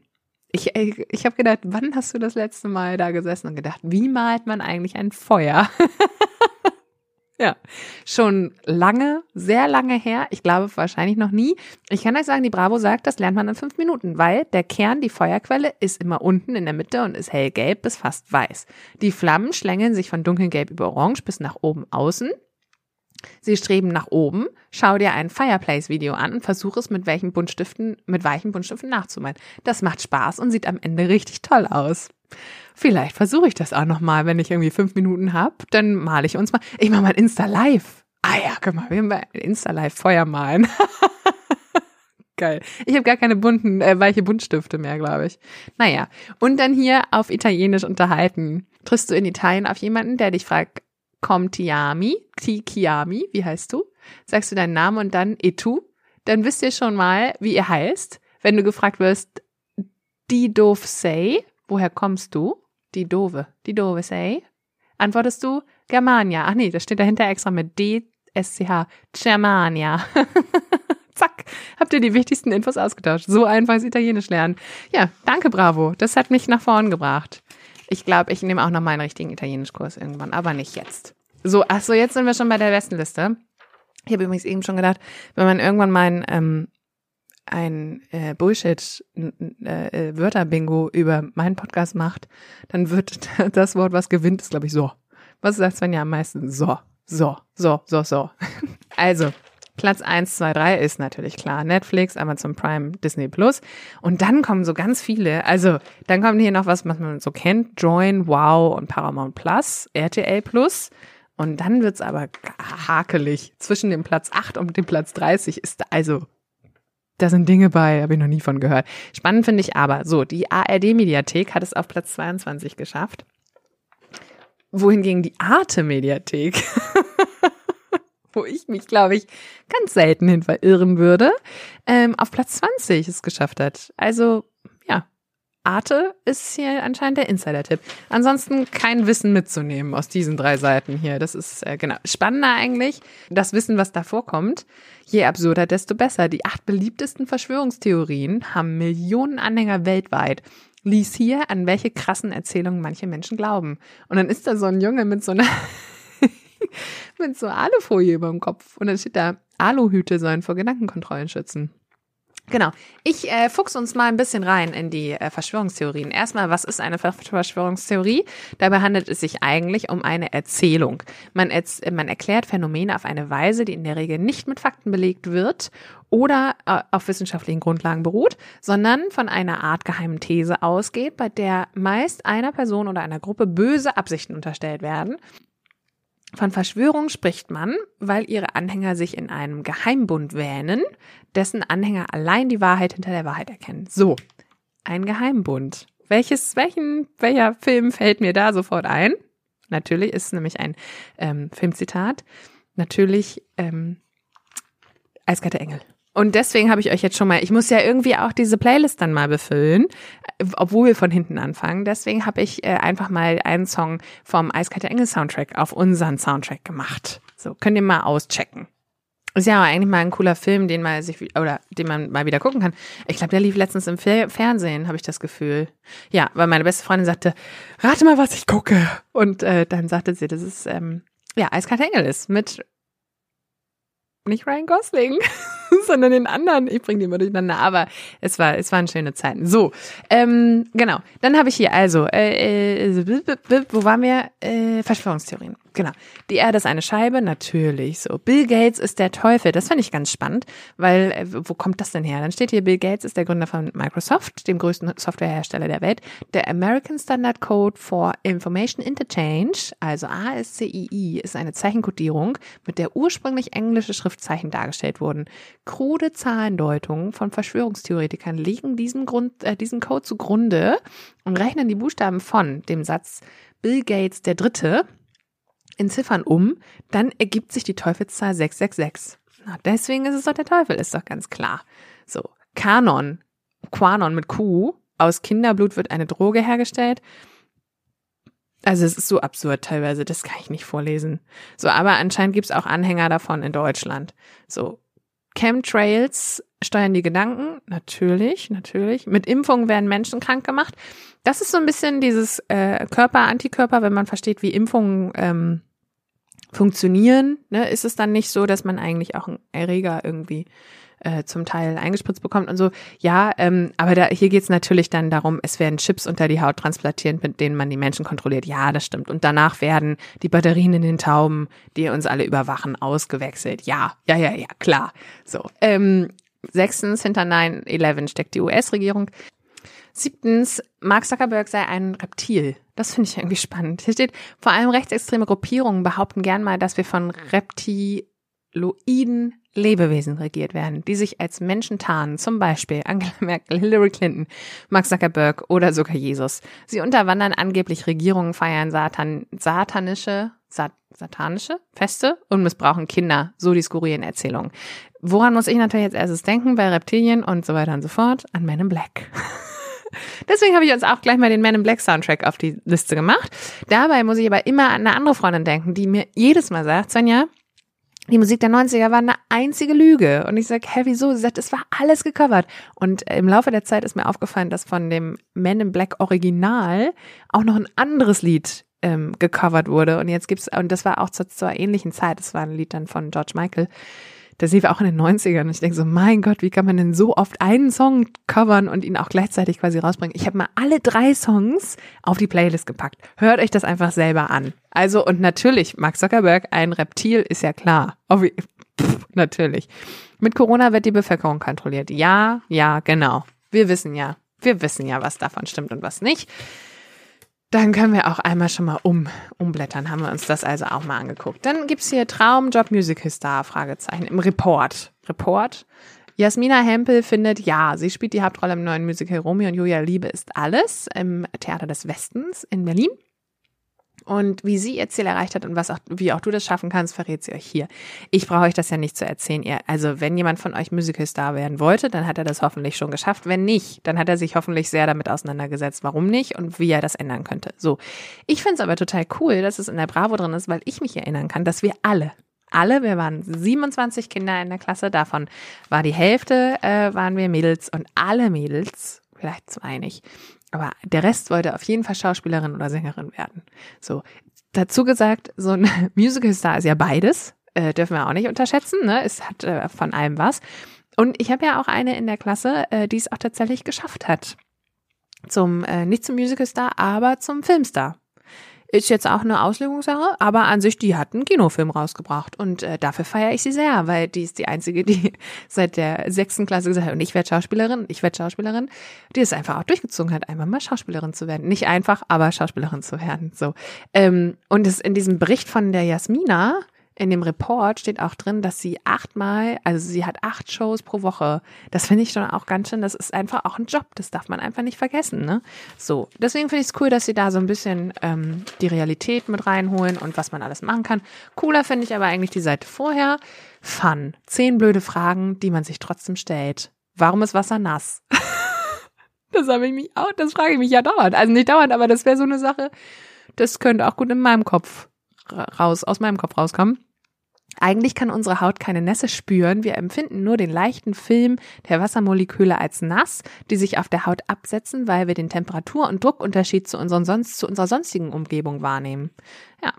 Ich, ich, ich habe gedacht, wann hast du das letzte Mal da gesessen und gedacht, wie malt man eigentlich ein Feuer? ja, schon lange, sehr lange her. Ich glaube wahrscheinlich noch nie. Ich kann euch sagen, die Bravo sagt, das lernt man in fünf Minuten, weil der Kern, die Feuerquelle, ist immer unten in der Mitte und ist hellgelb bis fast weiß. Die Flammen schlängeln sich von dunkelgelb über orange bis nach oben außen. Sie streben nach oben. Schau dir ein Fireplace-Video an und versuch es mit welchen Buntstiften, mit weichen Buntstiften nachzumalen. Das macht Spaß und sieht am Ende richtig toll aus. Vielleicht versuche ich das auch nochmal, wenn ich irgendwie fünf Minuten hab, dann male ich uns mal. Ich mache mal Insta Live. Ah ja, guck mal, wir haben Insta Live Feuer malen. Geil. Ich habe gar keine bunten, äh, weiche Buntstifte mehr, glaube ich. Naja, und dann hier auf Italienisch unterhalten. Triffst du in Italien auf jemanden, der dich fragt, kommt Tiami, Tikiami, wie heißt du? Sagst du deinen Namen und dann Etu, dann wisst ihr schon mal, wie ihr heißt. Wenn du gefragt wirst, die doof say, woher kommst du? Die dove, die dove say, antwortest du Germania. Ach nee, das steht dahinter extra mit D, S, C, H, Germania. Zack, habt ihr die wichtigsten Infos ausgetauscht. So einfach ist Italienisch lernen. Ja, danke, bravo. Das hat mich nach vorn gebracht. Ich glaube, ich nehme auch noch mal einen richtigen Italienischkurs irgendwann, aber nicht jetzt. So, ach so, jetzt sind wir schon bei der Bestenliste. Ich habe übrigens eben schon gedacht, wenn man irgendwann mal ein, ähm, ein äh, Bullshit äh, äh, über meinen Podcast macht, dann wird das Wort, was gewinnt, ist, glaube ich, so. Was sagt Svenja am meisten? So, so, so, so, so. Also, Platz 1, 2, 3 ist natürlich klar. Netflix, Amazon Prime, Disney Plus. Und dann kommen so ganz viele. Also, dann kommt hier noch was, was man so kennt. Join, Wow und Paramount Plus, RTL Plus. Und dann wird's aber hakelig. Zwischen dem Platz 8 und dem Platz 30 ist also da sind Dinge bei, habe ich noch nie von gehört. Spannend finde ich aber, so, die ARD-Mediathek hat es auf Platz 22 geschafft. Wohingegen die Arte-Mediathek, wo ich mich, glaube ich, ganz selten hin verirren würde, ähm, auf Platz 20 es geschafft hat. Also Arte ist hier anscheinend der Insider-Tipp. Ansonsten kein Wissen mitzunehmen aus diesen drei Seiten hier. Das ist äh, genau spannender eigentlich. Das Wissen, was da vorkommt. Je absurder, desto besser. Die acht beliebtesten Verschwörungstheorien haben Millionen Anhänger weltweit. Lies hier, an welche krassen Erzählungen manche Menschen glauben. Und dann ist da so ein Junge mit so einer mit so Alufolie über dem Kopf. Und dann steht da, Aluhüte sollen vor Gedankenkontrollen schützen. Genau. Ich äh, fuchs uns mal ein bisschen rein in die äh, Verschwörungstheorien. Erstmal, was ist eine Verschwörungstheorie? Dabei handelt es sich eigentlich um eine Erzählung. Man, erz man erklärt Phänomene auf eine Weise, die in der Regel nicht mit Fakten belegt wird oder äh, auf wissenschaftlichen Grundlagen beruht, sondern von einer Art geheimen These ausgeht, bei der meist einer Person oder einer Gruppe böse Absichten unterstellt werden von Verschwörung spricht man, weil ihre Anhänger sich in einem Geheimbund wähnen, dessen Anhänger allein die Wahrheit hinter der Wahrheit erkennen. So, ein Geheimbund. Welches, welchen, welcher Film fällt mir da sofort ein? Natürlich ist es nämlich ein ähm, Filmzitat. Natürlich ähm, Eiskalte Engel. Und deswegen habe ich euch jetzt schon mal, ich muss ja irgendwie auch diese Playlist dann mal befüllen, obwohl wir von hinten anfangen. Deswegen habe ich äh, einfach mal einen Song vom Eiskalte Engel Soundtrack auf unseren Soundtrack gemacht. So, könnt ihr mal auschecken. Ist ja eigentlich mal ein cooler Film, den man sich oder den man mal wieder gucken kann. Ich glaube, der lief letztens im Fernsehen, habe ich das Gefühl. Ja, weil meine beste Freundin sagte, rate mal, was ich gucke. Und äh, dann sagte sie, das ist ähm, ja Eiskalte Engel ist mit nicht Ryan Gosling, sondern den anderen. Ich bringe die immer durcheinander, aber es war, es waren schöne Zeiten. So, ähm, genau. Dann habe ich hier also, äh, äh, wo waren wir? Äh, Verschwörungstheorien. Genau. Die Erde ist eine Scheibe, natürlich. So, Bill Gates ist der Teufel. Das fand ich ganz spannend, weil äh, wo kommt das denn her? Dann steht hier, Bill Gates ist der Gründer von Microsoft, dem größten Softwarehersteller der Welt. Der American Standard Code for Information Interchange, also ASCII, ist eine Zeichenkodierung, mit der ursprünglich englische Schriftzeichen dargestellt wurden. Krude Zahlendeutungen von Verschwörungstheoretikern legen diesen Grund, äh, diesen Code zugrunde und rechnen die Buchstaben von dem Satz Bill Gates der Dritte in Ziffern um, dann ergibt sich die Teufelszahl 666. Na, deswegen ist es doch der Teufel, ist doch ganz klar. So, Kanon, Quanon mit Q, aus Kinderblut wird eine Droge hergestellt. Also es ist so absurd teilweise, das kann ich nicht vorlesen. So, aber anscheinend gibt es auch Anhänger davon in Deutschland. So, Chemtrails steuern die Gedanken, natürlich, natürlich. Mit Impfungen werden Menschen krank gemacht. Das ist so ein bisschen dieses äh, Körper-Antikörper, wenn man versteht, wie Impfungen ähm, funktionieren, ne, ist es dann nicht so, dass man eigentlich auch einen Erreger irgendwie äh, zum Teil eingespritzt bekommt und so. Ja, ähm, aber da, hier geht's natürlich dann darum, es werden Chips unter die Haut transplantiert, mit denen man die Menschen kontrolliert. Ja, das stimmt. Und danach werden die Batterien in den Tauben, die uns alle überwachen, ausgewechselt. Ja, ja, ja, ja, klar. So. Ähm, sechstens, hinter 9-11 steckt die US-Regierung. Siebtens, Mark Zuckerberg sei ein Reptil. Das finde ich irgendwie spannend. Hier steht, vor allem rechtsextreme Gruppierungen behaupten gern mal, dass wir von reptiloiden Lebewesen regiert werden, die sich als Menschen tarnen, zum Beispiel Angela Merkel, Hillary Clinton, Mark Zuckerberg oder sogar Jesus. Sie unterwandern angeblich Regierungen, feiern Satan, satanische, sat, satanische Feste und missbrauchen Kinder, so die skurrilen Erzählungen. Woran muss ich natürlich als erstes denken bei Reptilien und so weiter und so fort? An Men in Black. Deswegen habe ich uns auch gleich mal den Man in Black Soundtrack auf die Liste gemacht. Dabei muss ich aber immer an eine andere Freundin denken, die mir jedes Mal sagt, Svenja, die Musik der 90er war eine einzige Lüge. Und ich sage, hä, wieso? Sie sagt, es war alles gecovert. Und im Laufe der Zeit ist mir aufgefallen, dass von dem Man in Black Original auch noch ein anderes Lied ähm, gecovert wurde. Und jetzt gibt's, und das war auch zur, zur ähnlichen Zeit, das war ein Lied dann von George Michael, das lief auch in den 90ern und ich denke so, mein Gott, wie kann man denn so oft einen Song covern und ihn auch gleichzeitig quasi rausbringen? Ich habe mal alle drei Songs auf die Playlist gepackt. Hört euch das einfach selber an. Also und natürlich, Mark Zuckerberg, ein Reptil ist ja klar. Pff, natürlich. Mit Corona wird die Bevölkerung kontrolliert. Ja, ja, genau. Wir wissen ja, wir wissen ja, was davon stimmt und was nicht. Dann können wir auch einmal schon mal um, umblättern, haben wir uns das also auch mal angeguckt. Dann gibt's hier Traumjob Musical Star, Fragezeichen, im Report. Report. Jasmina Hempel findet, ja, sie spielt die Hauptrolle im neuen Musical Romeo und Julia Liebe ist alles im Theater des Westens in Berlin. Und wie sie ihr Ziel erreicht hat und was auch, wie auch du das schaffen kannst, verrät sie euch hier. Ich brauche euch das ja nicht zu erzählen. Ihr, also wenn jemand von euch Musical-Star werden wollte, dann hat er das hoffentlich schon geschafft. Wenn nicht, dann hat er sich hoffentlich sehr damit auseinandergesetzt, warum nicht und wie er das ändern könnte. So. Ich finde es aber total cool, dass es in der Bravo drin ist, weil ich mich erinnern kann, dass wir alle, alle, wir waren 27 Kinder in der Klasse, davon war die Hälfte, äh, waren wir Mädels und alle Mädels, vielleicht zwei nicht, aber der Rest wollte auf jeden Fall Schauspielerin oder Sängerin werden. So, dazu gesagt, so ein Musical-Star ist ja beides, äh, dürfen wir auch nicht unterschätzen, ne? Es hat äh, von allem was. Und ich habe ja auch eine in der Klasse, äh, die es auch tatsächlich geschafft hat. Zum, äh, nicht zum Musical-Star, aber zum Filmstar. Ist jetzt auch eine Auslegungssache, aber an sich, die hat einen Kinofilm rausgebracht und äh, dafür feiere ich sie sehr, weil die ist die einzige, die seit der sechsten Klasse gesagt hat, und ich werde Schauspielerin, ich werde Schauspielerin, die es einfach auch durchgezogen hat, einmal mal Schauspielerin zu werden. Nicht einfach, aber Schauspielerin zu werden. So. Ähm, und es in diesem Bericht von der Jasmina, in dem Report steht auch drin, dass sie achtmal, also sie hat acht Shows pro Woche. Das finde ich schon auch ganz schön. Das ist einfach auch ein Job. Das darf man einfach nicht vergessen. Ne? So, deswegen finde ich es cool, dass sie da so ein bisschen ähm, die Realität mit reinholen und was man alles machen kann. Cooler finde ich aber eigentlich die Seite vorher. Fun. Zehn blöde Fragen, die man sich trotzdem stellt. Warum ist Wasser nass? das habe ich mich auch, das frage ich mich ja dauernd. Also nicht dauernd, aber das wäre so eine Sache. Das könnte auch gut in meinem Kopf raus, aus meinem Kopf rauskommen. Eigentlich kann unsere Haut keine Nässe spüren. Wir empfinden nur den leichten Film der Wassermoleküle als nass, die sich auf der Haut absetzen, weil wir den Temperatur- und Druckunterschied zu, unseren sonst, zu unserer sonstigen Umgebung wahrnehmen. Ja.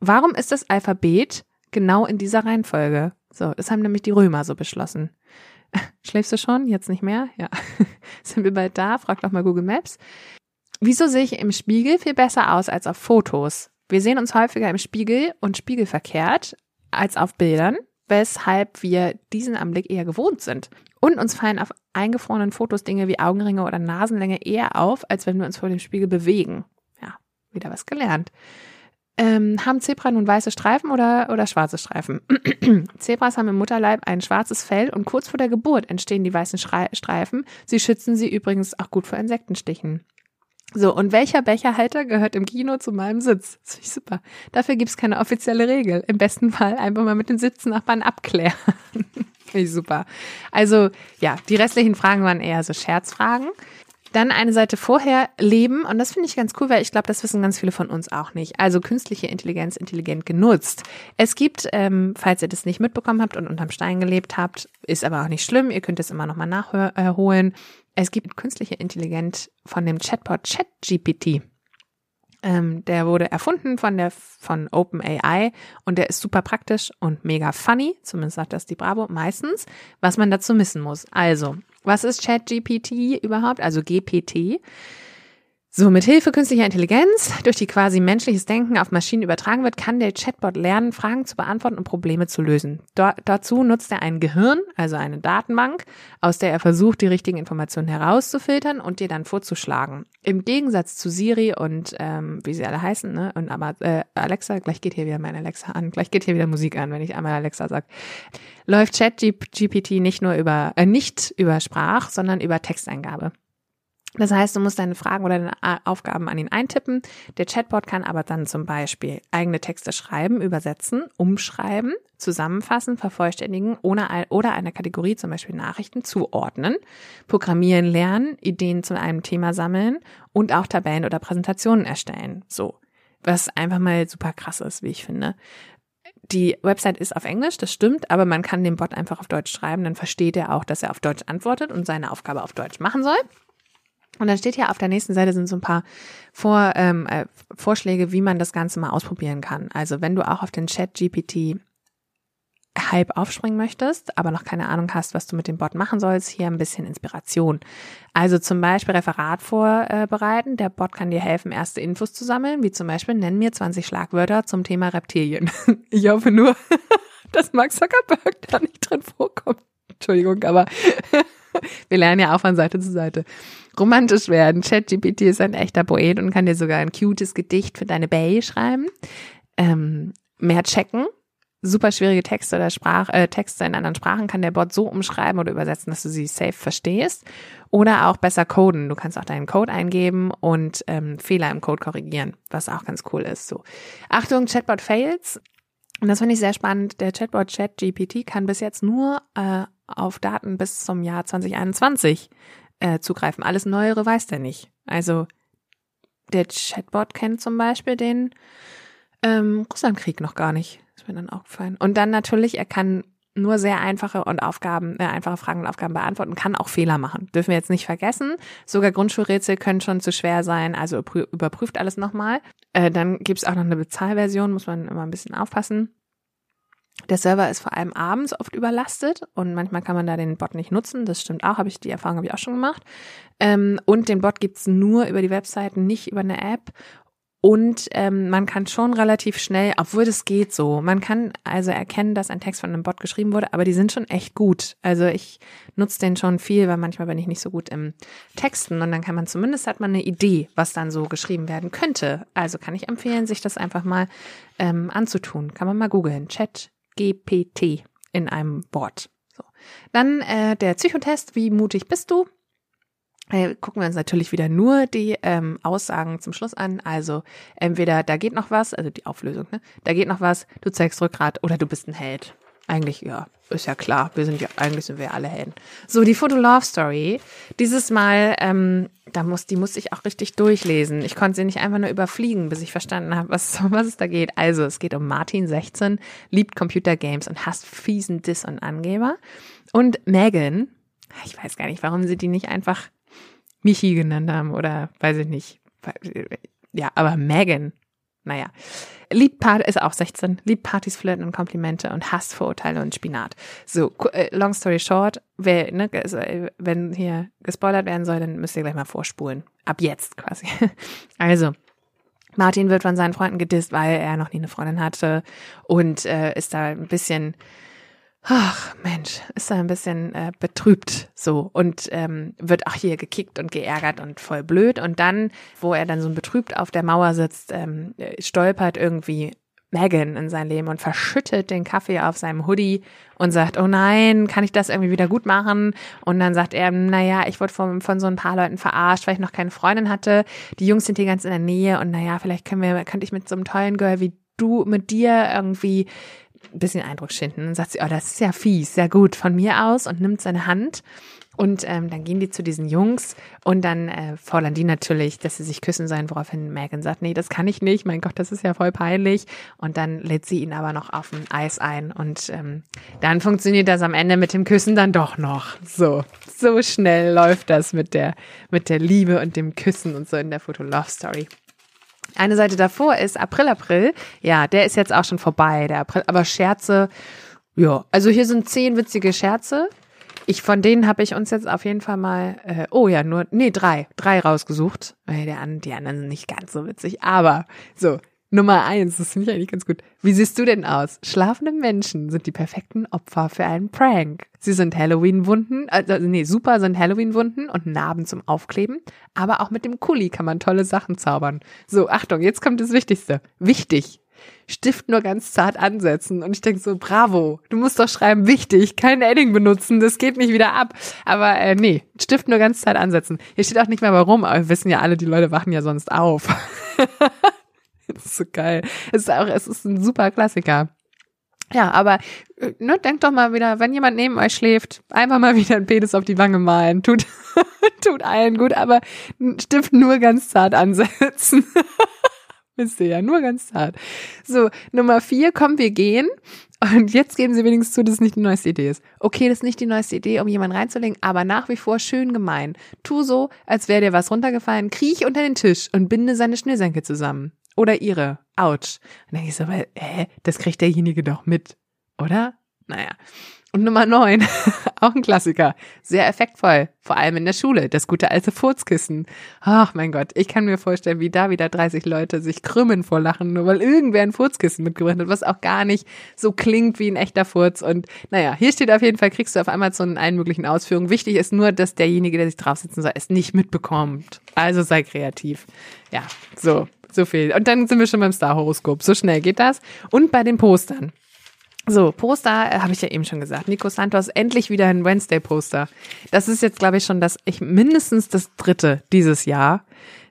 Warum ist das Alphabet genau in dieser Reihenfolge? So, das haben nämlich die Römer so beschlossen. Schläfst du schon? Jetzt nicht mehr? Ja. Sind wir bald da? Frag doch mal Google Maps. Wieso sehe ich im Spiegel viel besser aus als auf Fotos? Wir sehen uns häufiger im Spiegel und spiegelverkehrt als auf Bildern, weshalb wir diesen Anblick eher gewohnt sind. Und uns fallen auf eingefrorenen Fotos Dinge wie Augenringe oder Nasenlänge eher auf, als wenn wir uns vor dem Spiegel bewegen. Ja, wieder was gelernt. Ähm, haben Zebra nun weiße Streifen oder, oder schwarze Streifen? Zebras haben im Mutterleib ein schwarzes Fell und kurz vor der Geburt entstehen die weißen Streifen. Sie schützen sie übrigens auch gut vor Insektenstichen. So, und welcher Becherhalter gehört im Kino zu meinem Sitz? Das finde ich super. Dafür gibt's keine offizielle Regel. Im besten Fall einfach mal mit den Sitznachbarn abklären. finde ich super. Also, ja, die restlichen Fragen waren eher so Scherzfragen. Dann eine Seite vorher Leben und das finde ich ganz cool, weil ich glaube, das wissen ganz viele von uns auch nicht. Also künstliche Intelligenz intelligent genutzt. Es gibt, ähm, falls ihr das nicht mitbekommen habt und unterm Stein gelebt habt, ist aber auch nicht schlimm. Ihr könnt es immer noch mal nachholen. Es gibt künstliche Intelligenz von dem Chatbot ChatGPT. Ähm, der wurde erfunden von der von OpenAI und der ist super praktisch und mega funny, zumindest sagt das die Bravo meistens, was man dazu missen muss. Also, was ist ChatGPT überhaupt? Also GPT. So, mit Hilfe künstlicher Intelligenz, durch die quasi menschliches Denken auf Maschinen übertragen wird, kann der Chatbot lernen, Fragen zu beantworten und Probleme zu lösen. Dort, dazu nutzt er ein Gehirn, also eine Datenbank, aus der er versucht, die richtigen Informationen herauszufiltern und dir dann vorzuschlagen. Im Gegensatz zu Siri und ähm, wie sie alle heißen, ne? Und aber äh, Alexa, gleich geht hier wieder mein Alexa an, gleich geht hier wieder Musik an, wenn ich einmal Alexa sag, läuft ChatGPT nicht nur über äh, nicht über Sprach, sondern über Texteingabe. Das heißt, du musst deine Fragen oder deine Aufgaben an ihn eintippen. Der Chatbot kann aber dann zum Beispiel eigene Texte schreiben, übersetzen, umschreiben, zusammenfassen, vervollständigen ohne, oder einer Kategorie, zum Beispiel Nachrichten, zuordnen, programmieren lernen, Ideen zu einem Thema sammeln und auch Tabellen oder Präsentationen erstellen. So. Was einfach mal super krass ist, wie ich finde. Die Website ist auf Englisch, das stimmt, aber man kann den Bot einfach auf Deutsch schreiben, dann versteht er auch, dass er auf Deutsch antwortet und seine Aufgabe auf Deutsch machen soll. Und dann steht ja auf der nächsten Seite sind so ein paar Vor, ähm, äh, Vorschläge, wie man das Ganze mal ausprobieren kann. Also wenn du auch auf den Chat GPT Hype aufspringen möchtest, aber noch keine Ahnung hast, was du mit dem Bot machen sollst, hier ein bisschen Inspiration. Also zum Beispiel Referat vorbereiten. Der Bot kann dir helfen, erste Infos zu sammeln, wie zum Beispiel, nenn mir 20 Schlagwörter zum Thema Reptilien. Ich hoffe nur, dass Mark Zuckerberg da nicht drin vorkommt. Entschuldigung, aber wir lernen ja auch von Seite zu Seite. Romantisch werden. ChatGPT ist ein echter Poet und kann dir sogar ein cutes Gedicht für deine Bay schreiben. Ähm, mehr checken. Super schwierige Texte oder Sprach, äh, Texte in anderen Sprachen kann der Bot so umschreiben oder übersetzen, dass du sie safe verstehst. Oder auch besser coden. Du kannst auch deinen Code eingeben und ähm, Fehler im Code korrigieren, was auch ganz cool ist. So. Achtung, Chatbot Fails. Und das finde ich sehr spannend. Der Chatbot ChatGPT kann bis jetzt nur äh, auf Daten bis zum Jahr 2021 äh, zugreifen. Alles Neuere weiß der nicht. Also der Chatbot kennt zum Beispiel den ähm, Russlandkrieg noch gar nicht. Ist mir dann auch gefallen. Und dann natürlich, er kann nur sehr einfache und Aufgaben, äh, einfache Fragen und Aufgaben beantworten, kann auch Fehler machen. Dürfen wir jetzt nicht vergessen. Sogar Grundschulrätsel können schon zu schwer sein, also überprüft alles nochmal. Äh, dann gibt's auch noch eine Bezahlversion, muss man immer ein bisschen aufpassen. Der Server ist vor allem abends oft überlastet und manchmal kann man da den Bot nicht nutzen. Das stimmt auch, habe ich die Erfahrung habe ich auch schon gemacht. Ähm, und den Bot gibt's nur über die Webseiten, nicht über eine App. Und ähm, man kann schon relativ schnell, obwohl das geht so, man kann also erkennen, dass ein Text von einem Bot geschrieben wurde, aber die sind schon echt gut. Also ich nutze den schon viel, weil manchmal bin ich nicht so gut im Texten und dann kann man zumindest hat man eine Idee, was dann so geschrieben werden könnte. Also kann ich empfehlen, sich das einfach mal ähm, anzutun. Kann man mal googeln. Chat GPT in einem Wort. So. Dann äh, der Psychotest, wie mutig bist du? Äh, gucken wir uns natürlich wieder nur die ähm, Aussagen zum Schluss an. Also entweder da geht noch was, also die Auflösung, ne? Da geht noch was, du zeigst Rückgrat oder du bist ein Held. Eigentlich, ja, ist ja klar. Wir sind ja, eigentlich sind wir alle Helden. So, die Foto Love Story. Dieses Mal, ähm, da muss, die musste ich auch richtig durchlesen. Ich konnte sie nicht einfach nur überfliegen, bis ich verstanden habe, was, was es da geht. Also, es geht um Martin, 16, liebt Computergames und hasst fiesen Diss und Angeber. Und Megan, ich weiß gar nicht, warum sie die nicht einfach Michi genannt haben oder weiß ich nicht. Ja, aber Megan, naja. Liebt Part ist auch 16, liebt Partys, Flirten und Komplimente und hasst Vorurteile und Spinat. So, äh, long story short, wer, ne, äh, wenn hier gespoilert werden soll, dann müsst ihr gleich mal vorspulen. Ab jetzt quasi. Also, Martin wird von seinen Freunden gedisst, weil er noch nie eine Freundin hatte und äh, ist da ein bisschen ach Mensch, ist da ein bisschen äh, betrübt so und ähm, wird auch hier gekickt und geärgert und voll blöd. Und dann, wo er dann so betrübt auf der Mauer sitzt, ähm, stolpert irgendwie Megan in sein Leben und verschüttet den Kaffee auf seinem Hoodie und sagt, oh nein, kann ich das irgendwie wieder gut machen? Und dann sagt er, naja, ich wurde von, von so ein paar Leuten verarscht, weil ich noch keine Freundin hatte. Die Jungs sind hier ganz in der Nähe und naja, vielleicht können wir, könnte ich mit so einem tollen Girl wie du, mit dir irgendwie ein bisschen Eindruck schinden. Und sagt sie, oh, das ist ja fies, sehr gut, von mir aus und nimmt seine Hand. Und ähm, dann gehen die zu diesen Jungs und dann äh, fordern die natürlich, dass sie sich küssen sollen, woraufhin Megan sagt, nee, das kann ich nicht, mein Gott, das ist ja voll peinlich. Und dann lädt sie ihn aber noch auf ein Eis ein und ähm, dann funktioniert das am Ende mit dem Küssen dann doch noch. So, so schnell läuft das mit der, mit der Liebe und dem Küssen und so in der Foto-Love-Story. Eine Seite davor ist April, April. Ja, der ist jetzt auch schon vorbei, der April. Aber Scherze, ja. Also hier sind zehn witzige Scherze. Ich, von denen habe ich uns jetzt auf jeden Fall mal, äh, oh ja, nur, nee, drei, drei rausgesucht. Weil der, die anderen sind nicht ganz so witzig. Aber so, Nummer eins, das finde ich eigentlich ganz gut. Wie siehst du denn aus? Schlafende Menschen sind die perfekten Opfer für einen Prank. Sie sind Halloween-Wunden, also nee, super sind Halloween-Wunden und Narben zum Aufkleben, aber auch mit dem Kuli kann man tolle Sachen zaubern. So, Achtung, jetzt kommt das Wichtigste. Wichtig. Stift nur ganz zart ansetzen. Und ich denke so, bravo, du musst doch schreiben, wichtig, kein Edding benutzen, das geht nicht wieder ab. Aber äh, nee, Stift nur ganz zart ansetzen. Hier steht auch nicht mehr warum, aber wir wissen ja alle, die Leute wachen ja sonst auf. Ist so geil. Es ist auch, es ist ein super Klassiker. Ja, aber äh, ne, denkt doch mal wieder, wenn jemand neben euch schläft, einfach mal wieder ein Penis auf die Wange malen. Tut, tut allen gut, aber Stift nur ganz zart ansetzen. Wisst ihr ja, nur ganz zart. So, Nummer vier, komm, wir gehen. Und jetzt geben sie wenigstens zu, dass es nicht die neueste Idee ist. Okay, das ist nicht die neueste Idee, um jemanden reinzulegen, aber nach wie vor schön gemein. Tu so, als wäre dir was runtergefallen, kriech unter den Tisch und binde seine Schnürsenkel zusammen. Oder ihre. Autsch. Und dann denke ich so, weil, hä, das kriegt derjenige doch mit, oder? Naja. Und Nummer neun, auch ein Klassiker, sehr effektvoll, vor allem in der Schule, das gute alte Furzkissen. Ach mein Gott, ich kann mir vorstellen, wie da wieder 30 Leute sich krümmen vor Lachen, nur weil irgendwer ein Furzkissen mitgebracht hat, was auch gar nicht so klingt wie ein echter Furz. Und naja, hier steht auf jeden Fall, kriegst du auf Amazon in allen möglichen Ausführungen. Wichtig ist nur, dass derjenige, der sich draufsitzen soll, es nicht mitbekommt. Also sei kreativ. Ja, so, so viel. Und dann sind wir schon beim Star-Horoskop. So schnell geht das. Und bei den Postern. So, Poster, äh, habe ich ja eben schon gesagt. Nico Santos, endlich wieder ein Wednesday-Poster. Das ist jetzt, glaube ich, schon das, ich mindestens das dritte dieses Jahr,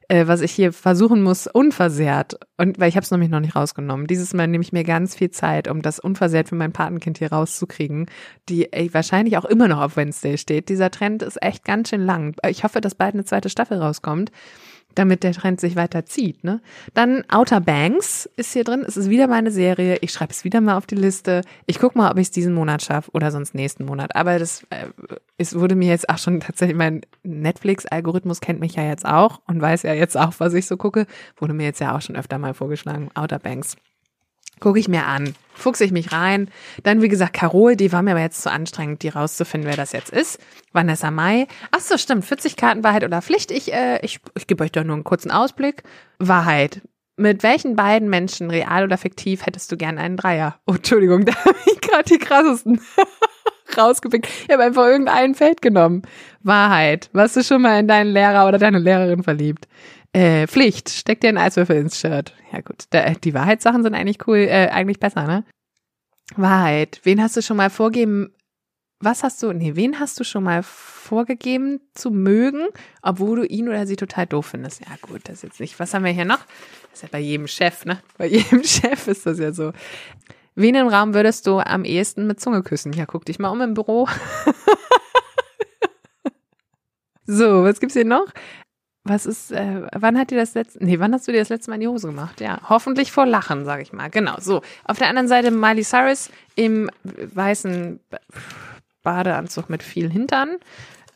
äh, was ich hier versuchen muss, unversehrt. Und weil ich habe es nämlich noch nicht rausgenommen. Dieses Mal nehme ich mir ganz viel Zeit, um das unversehrt für mein Patenkind hier rauszukriegen, die ey, wahrscheinlich auch immer noch auf Wednesday steht. Dieser Trend ist echt ganz schön lang. Ich hoffe, dass bald eine zweite Staffel rauskommt damit der Trend sich weiter zieht. Ne? Dann Outer Banks ist hier drin. Es ist wieder meine Serie. Ich schreibe es wieder mal auf die Liste. Ich gucke mal, ob ich es diesen Monat schaffe oder sonst nächsten Monat. Aber das äh, es wurde mir jetzt auch schon tatsächlich, mein Netflix-Algorithmus kennt mich ja jetzt auch und weiß ja jetzt auch, was ich so gucke. Wurde mir jetzt ja auch schon öfter mal vorgeschlagen. Outer Banks. Gucke ich mir an, fuchse ich mich rein. Dann, wie gesagt, Carol, die war mir aber jetzt zu anstrengend, die rauszufinden, wer das jetzt ist. Vanessa Mai. Ach so, stimmt. 40 Karten Wahrheit oder Pflicht. Ich, äh, ich, ich gebe euch da nur einen kurzen Ausblick. Wahrheit. Mit welchen beiden Menschen, real oder fiktiv, hättest du gern einen Dreier? Oh, Entschuldigung, da habe ich gerade die krassesten rausgepickt. Ich habe einfach irgendein Feld genommen. Wahrheit. Warst du schon mal in deinen Lehrer oder deine Lehrerin verliebt? Äh, Pflicht, steck dir einen Eiswürfel ins Shirt. Ja gut, da, die Wahrheitssachen sind eigentlich cool, äh, eigentlich besser, ne? Wahrheit. Wen hast du schon mal vorgeben, was hast du, nee, wen hast du schon mal vorgegeben zu mögen, obwohl du ihn oder sie total doof findest? Ja gut, das ist jetzt nicht, was haben wir hier noch? Das ist ja bei jedem Chef, ne? Bei jedem Chef ist das ja so. Wen im Raum würdest du am ehesten mit Zunge küssen? Ja, guck dich mal um im Büro. so, was gibt's hier noch? Was ist, äh, wann hat dir das letzte, nee, wann hast du dir das letzte Mal in die Hose gemacht? Ja, hoffentlich vor Lachen, sag ich mal. Genau, so. Auf der anderen Seite Miley Cyrus im weißen Badeanzug mit viel Hintern.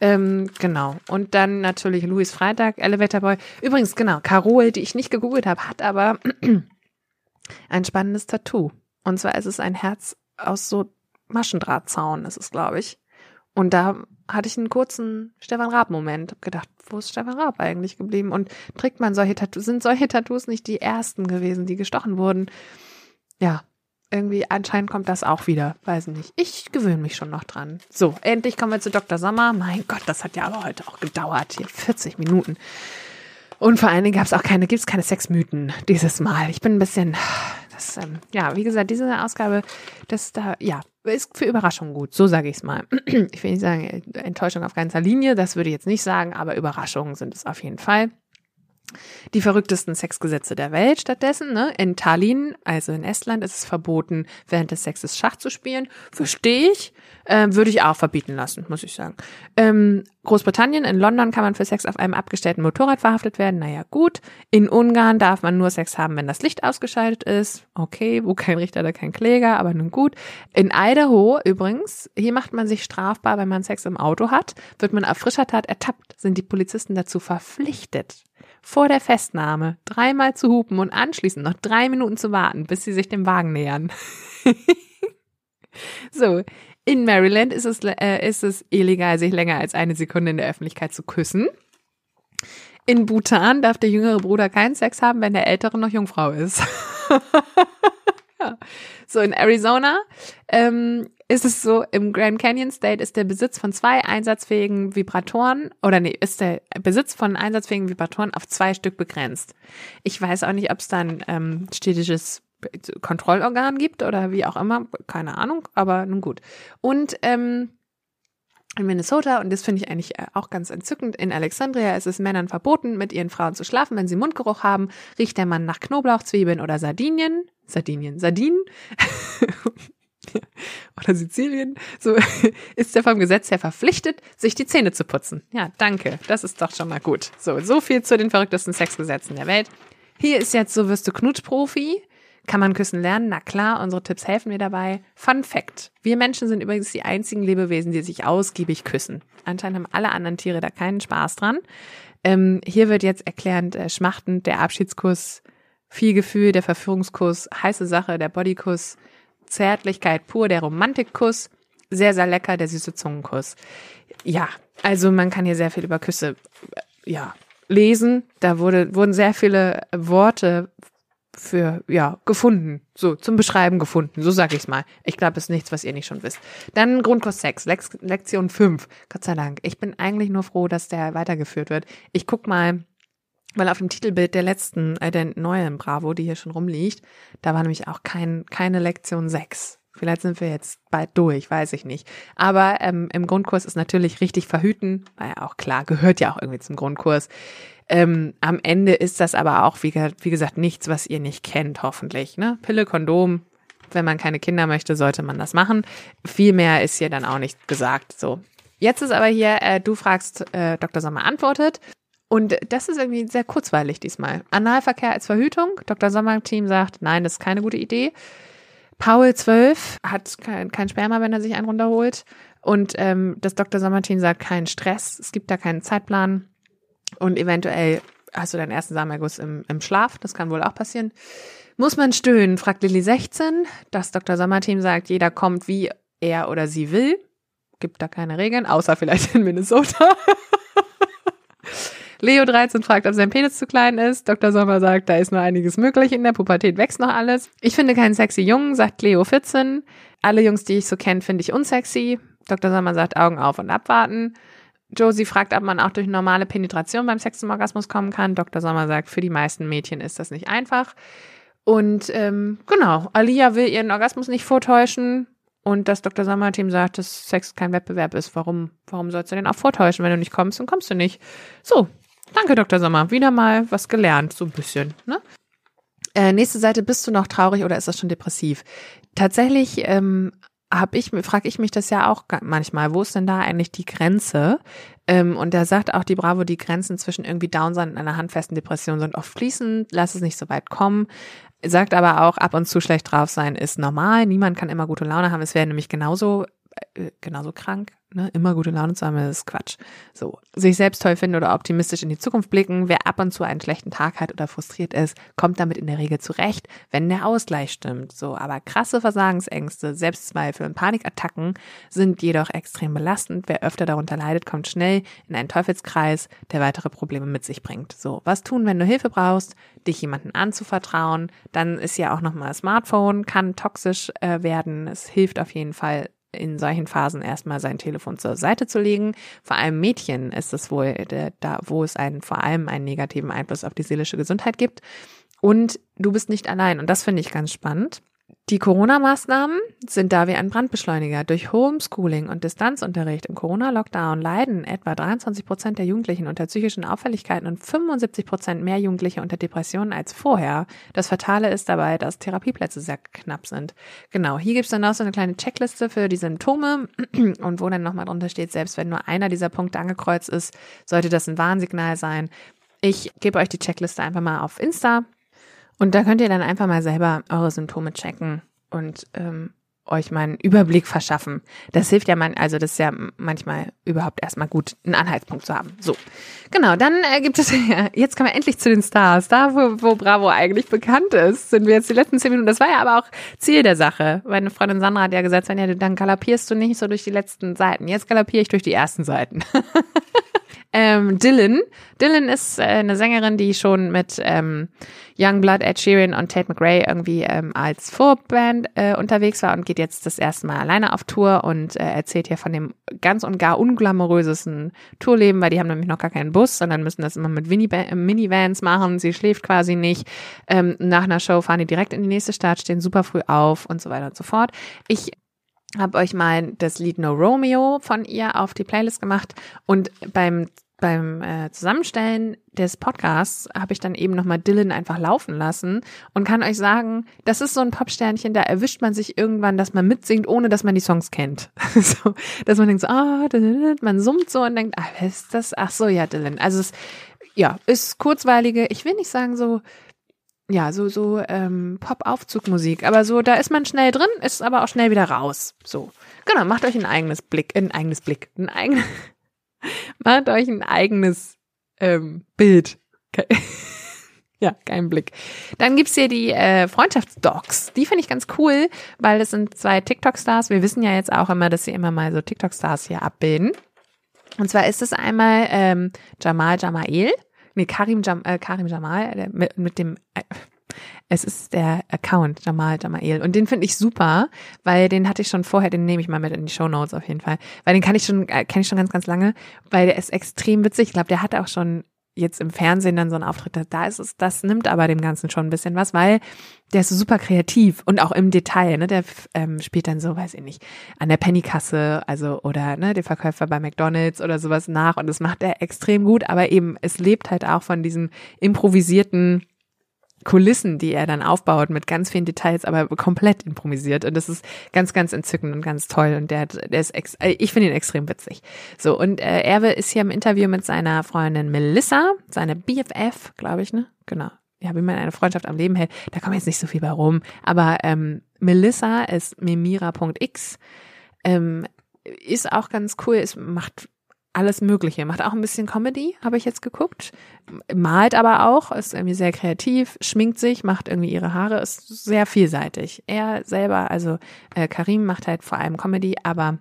Ähm, genau. Und dann natürlich Louis Freitag, Elevator Boy. Übrigens, genau, Carol, die ich nicht gegoogelt habe, hat aber ein spannendes Tattoo. Und zwar ist es ein Herz aus so Maschendrahtzaun, ist es, glaube ich. Und da hatte ich einen kurzen Stefan Raab-Moment. Hab gedacht, wo ist Stefan Raab eigentlich geblieben? Und trägt man solche Tattoos? Sind solche Tattoos nicht die ersten gewesen, die gestochen wurden? Ja, irgendwie anscheinend kommt das auch wieder. Weiß nicht. Ich gewöhne mich schon noch dran. So, endlich kommen wir zu Dr. Sommer. Mein Gott, das hat ja aber heute auch gedauert. Hier 40 Minuten. Und vor allen Dingen gab es auch keine, gibt es keine Sexmythen dieses Mal. Ich bin ein bisschen, das, ähm, ja, wie gesagt, diese Ausgabe, das da, ja, ist für Überraschung gut, so sage ich es mal. Ich will nicht sagen, Enttäuschung auf ganzer Linie, das würde ich jetzt nicht sagen, aber Überraschungen sind es auf jeden Fall die verrücktesten Sexgesetze der Welt stattdessen. Ne? In Tallinn, also in Estland, ist es verboten, während des Sexes Schach zu spielen. Verstehe ich. Ähm, würde ich auch verbieten lassen, muss ich sagen. Ähm, Großbritannien, in London kann man für Sex auf einem abgestellten Motorrad verhaftet werden. Naja, gut. In Ungarn darf man nur Sex haben, wenn das Licht ausgeschaltet ist. Okay, wo kein Richter, da kein Kläger, aber nun gut. In Idaho übrigens, hier macht man sich strafbar, wenn man Sex im Auto hat. Wird man auf frischer Tat ertappt, sind die Polizisten dazu verpflichtet, vor der Festnahme dreimal zu hupen und anschließend noch drei Minuten zu warten, bis sie sich dem Wagen nähern. so, in Maryland ist es, äh, ist es illegal, sich länger als eine Sekunde in der Öffentlichkeit zu küssen. In Bhutan darf der jüngere Bruder keinen Sex haben, wenn der ältere noch Jungfrau ist. ja. So, in Arizona ähm, ist es so, im Grand Canyon State ist der Besitz von zwei einsatzfähigen Vibratoren, oder nee, ist der Besitz von einsatzfähigen Vibratoren auf zwei Stück begrenzt. Ich weiß auch nicht, ob es da ein ähm, städtisches Kontrollorgan gibt oder wie auch immer, keine Ahnung, aber nun gut. Und ähm, in Minnesota, und das finde ich eigentlich äh, auch ganz entzückend, in Alexandria ist es Männern verboten, mit ihren Frauen zu schlafen. Wenn sie Mundgeruch haben, riecht der Mann nach Knoblauch, Zwiebeln oder Sardinien. Sardinien, Sardinen. oder Sizilien, so ist er vom Gesetz her verpflichtet, sich die Zähne zu putzen. Ja, danke. Das ist doch schon mal gut. So, so viel zu den verrücktesten Sexgesetzen der Welt. Hier ist jetzt so wirst du Knutschprofi. Kann man küssen lernen? Na klar, unsere Tipps helfen mir dabei. Fun Fact. Wir Menschen sind übrigens die einzigen Lebewesen, die sich ausgiebig küssen. Anscheinend haben alle anderen Tiere da keinen Spaß dran. Ähm, hier wird jetzt erklärend äh, schmachtend der Abschiedskuss, viel Gefühl, der Verführungskuss, heiße Sache, der Bodykuss, Zärtlichkeit pur, der Romantikkuss, sehr, sehr lecker, der süße Zungenkuss. Ja, also man kann hier sehr viel über Küsse, ja, lesen. Da wurde, wurden sehr viele Worte für, ja, gefunden. So, zum Beschreiben gefunden. So sag ich's mal. Ich glaube, es ist nichts, was ihr nicht schon wisst. Dann Grundkurs 6, Lex Lektion 5. Gott sei Dank. Ich bin eigentlich nur froh, dass der weitergeführt wird. Ich guck mal, weil auf dem Titelbild der letzten, äh, der neuen Bravo, die hier schon rumliegt, da war nämlich auch kein, keine Lektion 6. Vielleicht sind wir jetzt bald durch, weiß ich nicht. Aber ähm, im Grundkurs ist natürlich richtig verhüten, war ja auch klar, gehört ja auch irgendwie zum Grundkurs. Ähm, am Ende ist das aber auch, wie, wie gesagt, nichts, was ihr nicht kennt, hoffentlich. Ne? Pille, Kondom, wenn man keine Kinder möchte, sollte man das machen. Viel mehr ist hier dann auch nicht gesagt. So. Jetzt ist aber hier, äh, du fragst, äh, Dr. Sommer antwortet. Und das ist irgendwie sehr kurzweilig diesmal. Analverkehr als Verhütung. Dr. Sommer-Team sagt, nein, das ist keine gute Idee. Paul 12 hat kein, kein Sperma, wenn er sich einen runterholt. Und ähm, das Dr. Sommer-Team sagt, kein Stress, es gibt da keinen Zeitplan. Und eventuell hast du deinen ersten Samenerguss im, im Schlaf, das kann wohl auch passieren. Muss man stöhnen, fragt Lilly 16. Das Dr. Sommer-Team sagt, jeder kommt, wie er oder sie will. Gibt da keine Regeln, außer vielleicht in Minnesota. Leo 13 fragt, ob sein Penis zu klein ist. Dr. Sommer sagt, da ist nur einiges möglich. In der Pubertät wächst noch alles. Ich finde keinen sexy Jungen, sagt Leo 14. Alle Jungs, die ich so kenne, finde ich unsexy. Dr. Sommer sagt, Augen auf und abwarten. Josie fragt, ob man auch durch normale Penetration beim Sex zum Orgasmus kommen kann. Dr. Sommer sagt, für die meisten Mädchen ist das nicht einfach. Und ähm, genau, Alia will ihren Orgasmus nicht vortäuschen. Und das Dr. Sommer-Team sagt, dass Sex kein Wettbewerb ist. Warum, warum sollst du denn auch vortäuschen? Wenn du nicht kommst, dann kommst du nicht. So, Danke, Dr. Sommer. Wieder mal was gelernt, so ein bisschen. Ne? Äh, nächste Seite, bist du noch traurig oder ist das schon depressiv? Tatsächlich ähm, habe ich, frage ich mich das ja auch manchmal, wo ist denn da eigentlich die Grenze? Ähm, und da sagt auch die Bravo, die Grenzen zwischen irgendwie Down sein und einer handfesten Depression sind oft fließend, lass es nicht so weit kommen. Sagt aber auch, ab und zu schlecht drauf sein ist normal. Niemand kann immer gute Laune haben. Es wäre nämlich genauso, äh, genauso krank, ne, immer gute Laune zu haben, ist Quatsch. So, sich selbst toll finden oder optimistisch in die Zukunft blicken. Wer ab und zu einen schlechten Tag hat oder frustriert ist, kommt damit in der Regel zurecht, wenn der Ausgleich stimmt. So, aber krasse Versagensängste, Selbstzweifel und Panikattacken sind jedoch extrem belastend. Wer öfter darunter leidet, kommt schnell in einen Teufelskreis, der weitere Probleme mit sich bringt. So, was tun, wenn du Hilfe brauchst, dich jemanden anzuvertrauen? Dann ist ja auch nochmal Smartphone, kann toxisch äh, werden. Es hilft auf jeden Fall in solchen Phasen erstmal sein Telefon zur Seite zu legen. Vor allem Mädchen ist es wohl da, wo es einen vor allem einen negativen Einfluss auf die seelische Gesundheit gibt. Und du bist nicht allein. Und das finde ich ganz spannend. Die Corona-Maßnahmen sind da wie ein Brandbeschleuniger. Durch Homeschooling und Distanzunterricht im Corona-Lockdown leiden etwa 23 Prozent der Jugendlichen unter psychischen Auffälligkeiten und 75 Prozent mehr Jugendliche unter Depressionen als vorher. Das Fatale ist dabei, dass Therapieplätze sehr knapp sind. Genau, hier gibt es dann auch so eine kleine Checkliste für die Symptome und wo dann nochmal drunter steht, selbst wenn nur einer dieser Punkte angekreuzt ist, sollte das ein Warnsignal sein. Ich gebe euch die Checkliste einfach mal auf Insta und da könnt ihr dann einfach mal selber eure Symptome checken und ähm, euch mal einen Überblick verschaffen. Das hilft ja man, also das ist ja manchmal überhaupt erstmal gut, einen Anhaltspunkt zu haben. So, genau, dann äh, gibt es, ja, jetzt kommen wir endlich zu den Stars. Da, wo, wo Bravo eigentlich bekannt ist, sind wir jetzt die letzten zehn Minuten. Das war ja aber auch Ziel der Sache. Meine Freundin Sandra hat ja gesagt, ja, dann galoppierst du nicht so durch die letzten Seiten. Jetzt galoppiere ich durch die ersten Seiten. ähm, Dylan. Dylan ist äh, eine Sängerin, die schon mit ähm, Youngblood, Ed Sheeran und Tate McRae irgendwie ähm, als Vorband äh, unterwegs war und geht jetzt das erste Mal alleine auf Tour und äh, erzählt hier von dem ganz und gar unglamourösesten Tourleben, weil die haben nämlich noch gar keinen Bus, sondern müssen das immer mit äh, Minivans machen. Sie schläft quasi nicht. Ähm, nach einer Show fahren die direkt in die nächste Stadt, stehen super früh auf und so weiter und so fort. Ich habe euch mal das Lied No Romeo von ihr auf die Playlist gemacht und beim beim äh, Zusammenstellen des Podcasts habe ich dann eben nochmal Dylan einfach laufen lassen und kann euch sagen, das ist so ein Popsternchen, da erwischt man sich irgendwann, dass man mitsingt, ohne dass man die Songs kennt. so, dass man denkt so, ah, man summt so und denkt, ah, wer ist das? Ach so, ja, Dylan. Also es, ja, ist kurzweilige, ich will nicht sagen so, ja, so, so ähm, Pop-Aufzugmusik, aber so, da ist man schnell drin, ist aber auch schnell wieder raus. So. Genau, macht euch ein eigenes Blick, ein eigenes Blick, ein eigenes Macht euch ein eigenes ähm, Bild. Okay. Ja, kein Blick. Dann gibt's hier die äh, Freundschaftsdocs. Die finde ich ganz cool, weil das sind zwei TikTok-Stars. Wir wissen ja jetzt auch immer, dass sie immer mal so TikTok-Stars hier abbilden. Und zwar ist es einmal ähm, Jamal Jamael, nee, Karim, Jam, äh, Karim Jamal, der, mit, mit dem, äh, es ist der Account Jamal Jamael und den finde ich super, weil den hatte ich schon vorher, den nehme ich mal mit in die Show Notes auf jeden Fall, weil den kann ich schon, äh, kenne ich schon ganz, ganz lange, weil der ist extrem witzig. Ich glaube, der hatte auch schon jetzt im Fernsehen dann so ein Auftritt, da ist es, das nimmt aber dem Ganzen schon ein bisschen was, weil der ist so super kreativ und auch im Detail, ne, der ähm, spielt dann so, weiß ich nicht, an der Pennykasse, also oder ne, der Verkäufer bei McDonalds oder sowas nach und das macht er extrem gut, aber eben es lebt halt auch von diesem improvisierten Kulissen, die er dann aufbaut mit ganz vielen Details, aber komplett improvisiert. Und das ist ganz, ganz entzückend und ganz toll. Und der, der ist, ex äh, ich finde ihn extrem witzig. So, und äh, Erwe ist hier im Interview mit seiner Freundin Melissa, seine BFF, glaube ich, ne? Genau. Ja, wie man eine Freundschaft am Leben hält. Da kommt jetzt nicht so viel bei rum. Aber ähm, Melissa ist memira.x. Ähm, ist auch ganz cool. Es macht alles Mögliche. Macht auch ein bisschen Comedy, habe ich jetzt geguckt. Malt aber auch, ist irgendwie sehr kreativ, schminkt sich, macht irgendwie ihre Haare, ist sehr vielseitig. Er selber, also äh, Karim macht halt vor allem Comedy, aber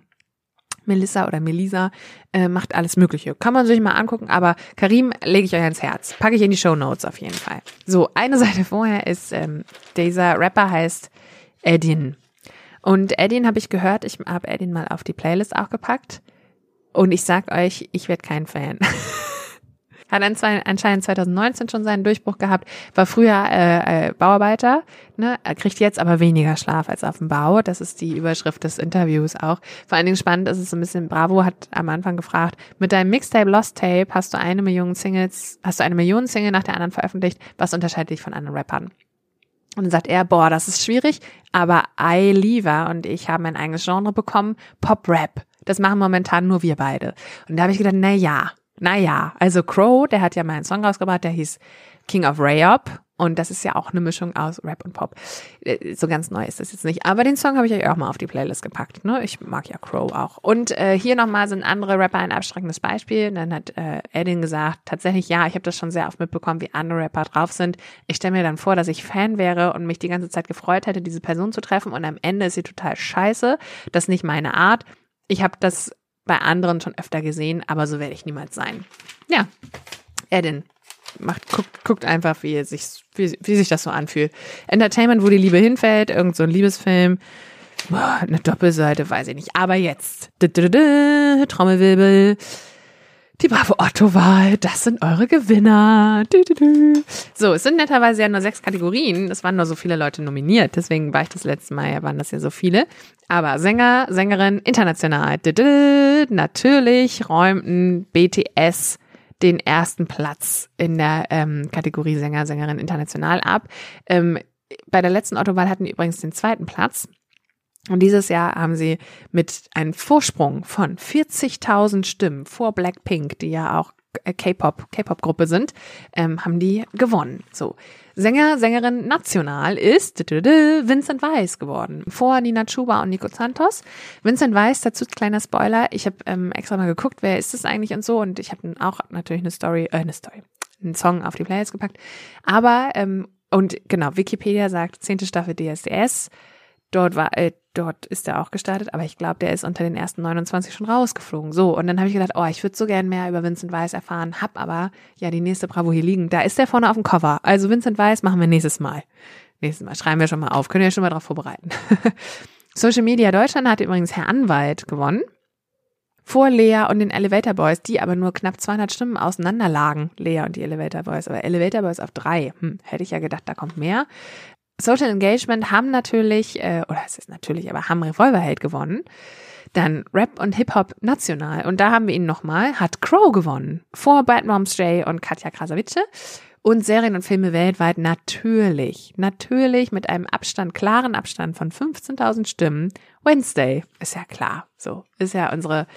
Melissa oder Melisa äh, macht alles Mögliche. Kann man sich mal angucken, aber Karim lege ich euch ans Herz. Packe ich in die Show Notes auf jeden Fall. So, eine Seite vorher ist, ähm, dieser Rapper heißt Edin. Und Edin habe ich gehört, ich habe Edin mal auf die Playlist auch gepackt. Und ich sag euch, ich werde kein Fan. Hat anscheinend 2019 schon seinen Durchbruch gehabt, war früher äh, äh, Bauarbeiter, ne? er kriegt jetzt aber weniger Schlaf als auf dem Bau. Das ist die Überschrift des Interviews auch. Vor allen Dingen spannend ist es ein bisschen, Bravo hat am Anfang gefragt, mit deinem Mixtape Lost Tape hast du eine Million Singles, hast du eine Million Single nach der anderen veröffentlicht, was unterscheidet dich von anderen Rappern? Und dann sagt er, boah, das ist schwierig, aber I lieber und ich habe mein eigenes Genre bekommen, Pop-Rap. Das machen momentan nur wir beide. Und da habe ich gedacht, na ja, na ja. Also Crow, der hat ja mal einen Song rausgebracht, der hieß King of Rayop. Und das ist ja auch eine Mischung aus Rap und Pop. Äh, so ganz neu ist das jetzt nicht. Aber den Song habe ich euch auch mal auf die Playlist gepackt. Ne? Ich mag ja Crow auch. Und äh, hier nochmal sind andere Rapper ein abstreckendes Beispiel. Und dann hat äh, Edin gesagt, tatsächlich ja, ich habe das schon sehr oft mitbekommen, wie andere Rapper drauf sind. Ich stelle mir dann vor, dass ich Fan wäre und mich die ganze Zeit gefreut hätte, diese Person zu treffen. Und am Ende ist sie total scheiße. Das ist nicht meine Art. Ich habe das bei anderen schon öfter gesehen, aber so werde ich niemals sein. Ja, Edin macht, guckt, guckt einfach, wie, sich, wie, wie sich das so anfühlt. Entertainment, wo die Liebe hinfällt, irgend so ein Liebesfilm. Boah, eine Doppelseite, weiß ich nicht. Aber jetzt. Trommelwirbel. Die Bravo Otto-Wahl, das sind eure Gewinner. So, es sind netterweise ja nur sechs Kategorien. Es waren nur so viele Leute nominiert. Deswegen war ich das letzte Mal, ja, waren das ja so viele. Aber Sänger, Sängerin, international. Natürlich räumten BTS den ersten Platz in der ähm, Kategorie Sänger, Sängerin international ab. Ähm, bei der letzten Otto-Wahl hatten die übrigens den zweiten Platz. Und dieses Jahr haben sie mit einem Vorsprung von 40.000 Stimmen vor Blackpink, die ja auch äh, K-Pop, K-Pop-Gruppe sind, ähm, haben die gewonnen. So. Sänger, Sängerin national ist Vincent Weiss geworden. Vor Nina Chuba und Nico Santos. Vincent Weiss, dazu kleiner Spoiler. Ich habe ähm, extra mal geguckt, wer ist das eigentlich und so. Und ich habe auch natürlich eine Story, äh, eine Story, einen Song auf die Playlist gepackt. Aber, ähm, und genau, Wikipedia sagt, zehnte Staffel DSDS. Dort war, äh, dort ist er auch gestartet, aber ich glaube, der ist unter den ersten 29 schon rausgeflogen. So, und dann habe ich gedacht, oh, ich würde so gern mehr über Vincent Weiss erfahren, hab aber ja die nächste Bravo hier liegen. Da ist der vorne auf dem Cover. Also Vincent Weiss machen wir nächstes Mal. Nächstes Mal schreiben wir schon mal auf. Ihr euch schon mal darauf vorbereiten. Social Media Deutschland hat übrigens Herr Anwalt gewonnen. Vor Lea und den Elevator Boys, die aber nur knapp 200 Stimmen auseinander lagen. Lea und die Elevator Boys, aber Elevator Boys auf drei. Hm, hätte ich ja gedacht, da kommt mehr. Social Engagement haben natürlich, äh, oder es ist natürlich, aber haben Revolverheld gewonnen. Dann Rap und Hip-Hop national. Und da haben wir ihn nochmal, hat Crow gewonnen. Vor Bad Moms J und Katja Krasavice. Und Serien und Filme weltweit natürlich, natürlich mit einem Abstand, klaren Abstand von 15.000 Stimmen. Wednesday, ist ja klar, so, ist ja unsere,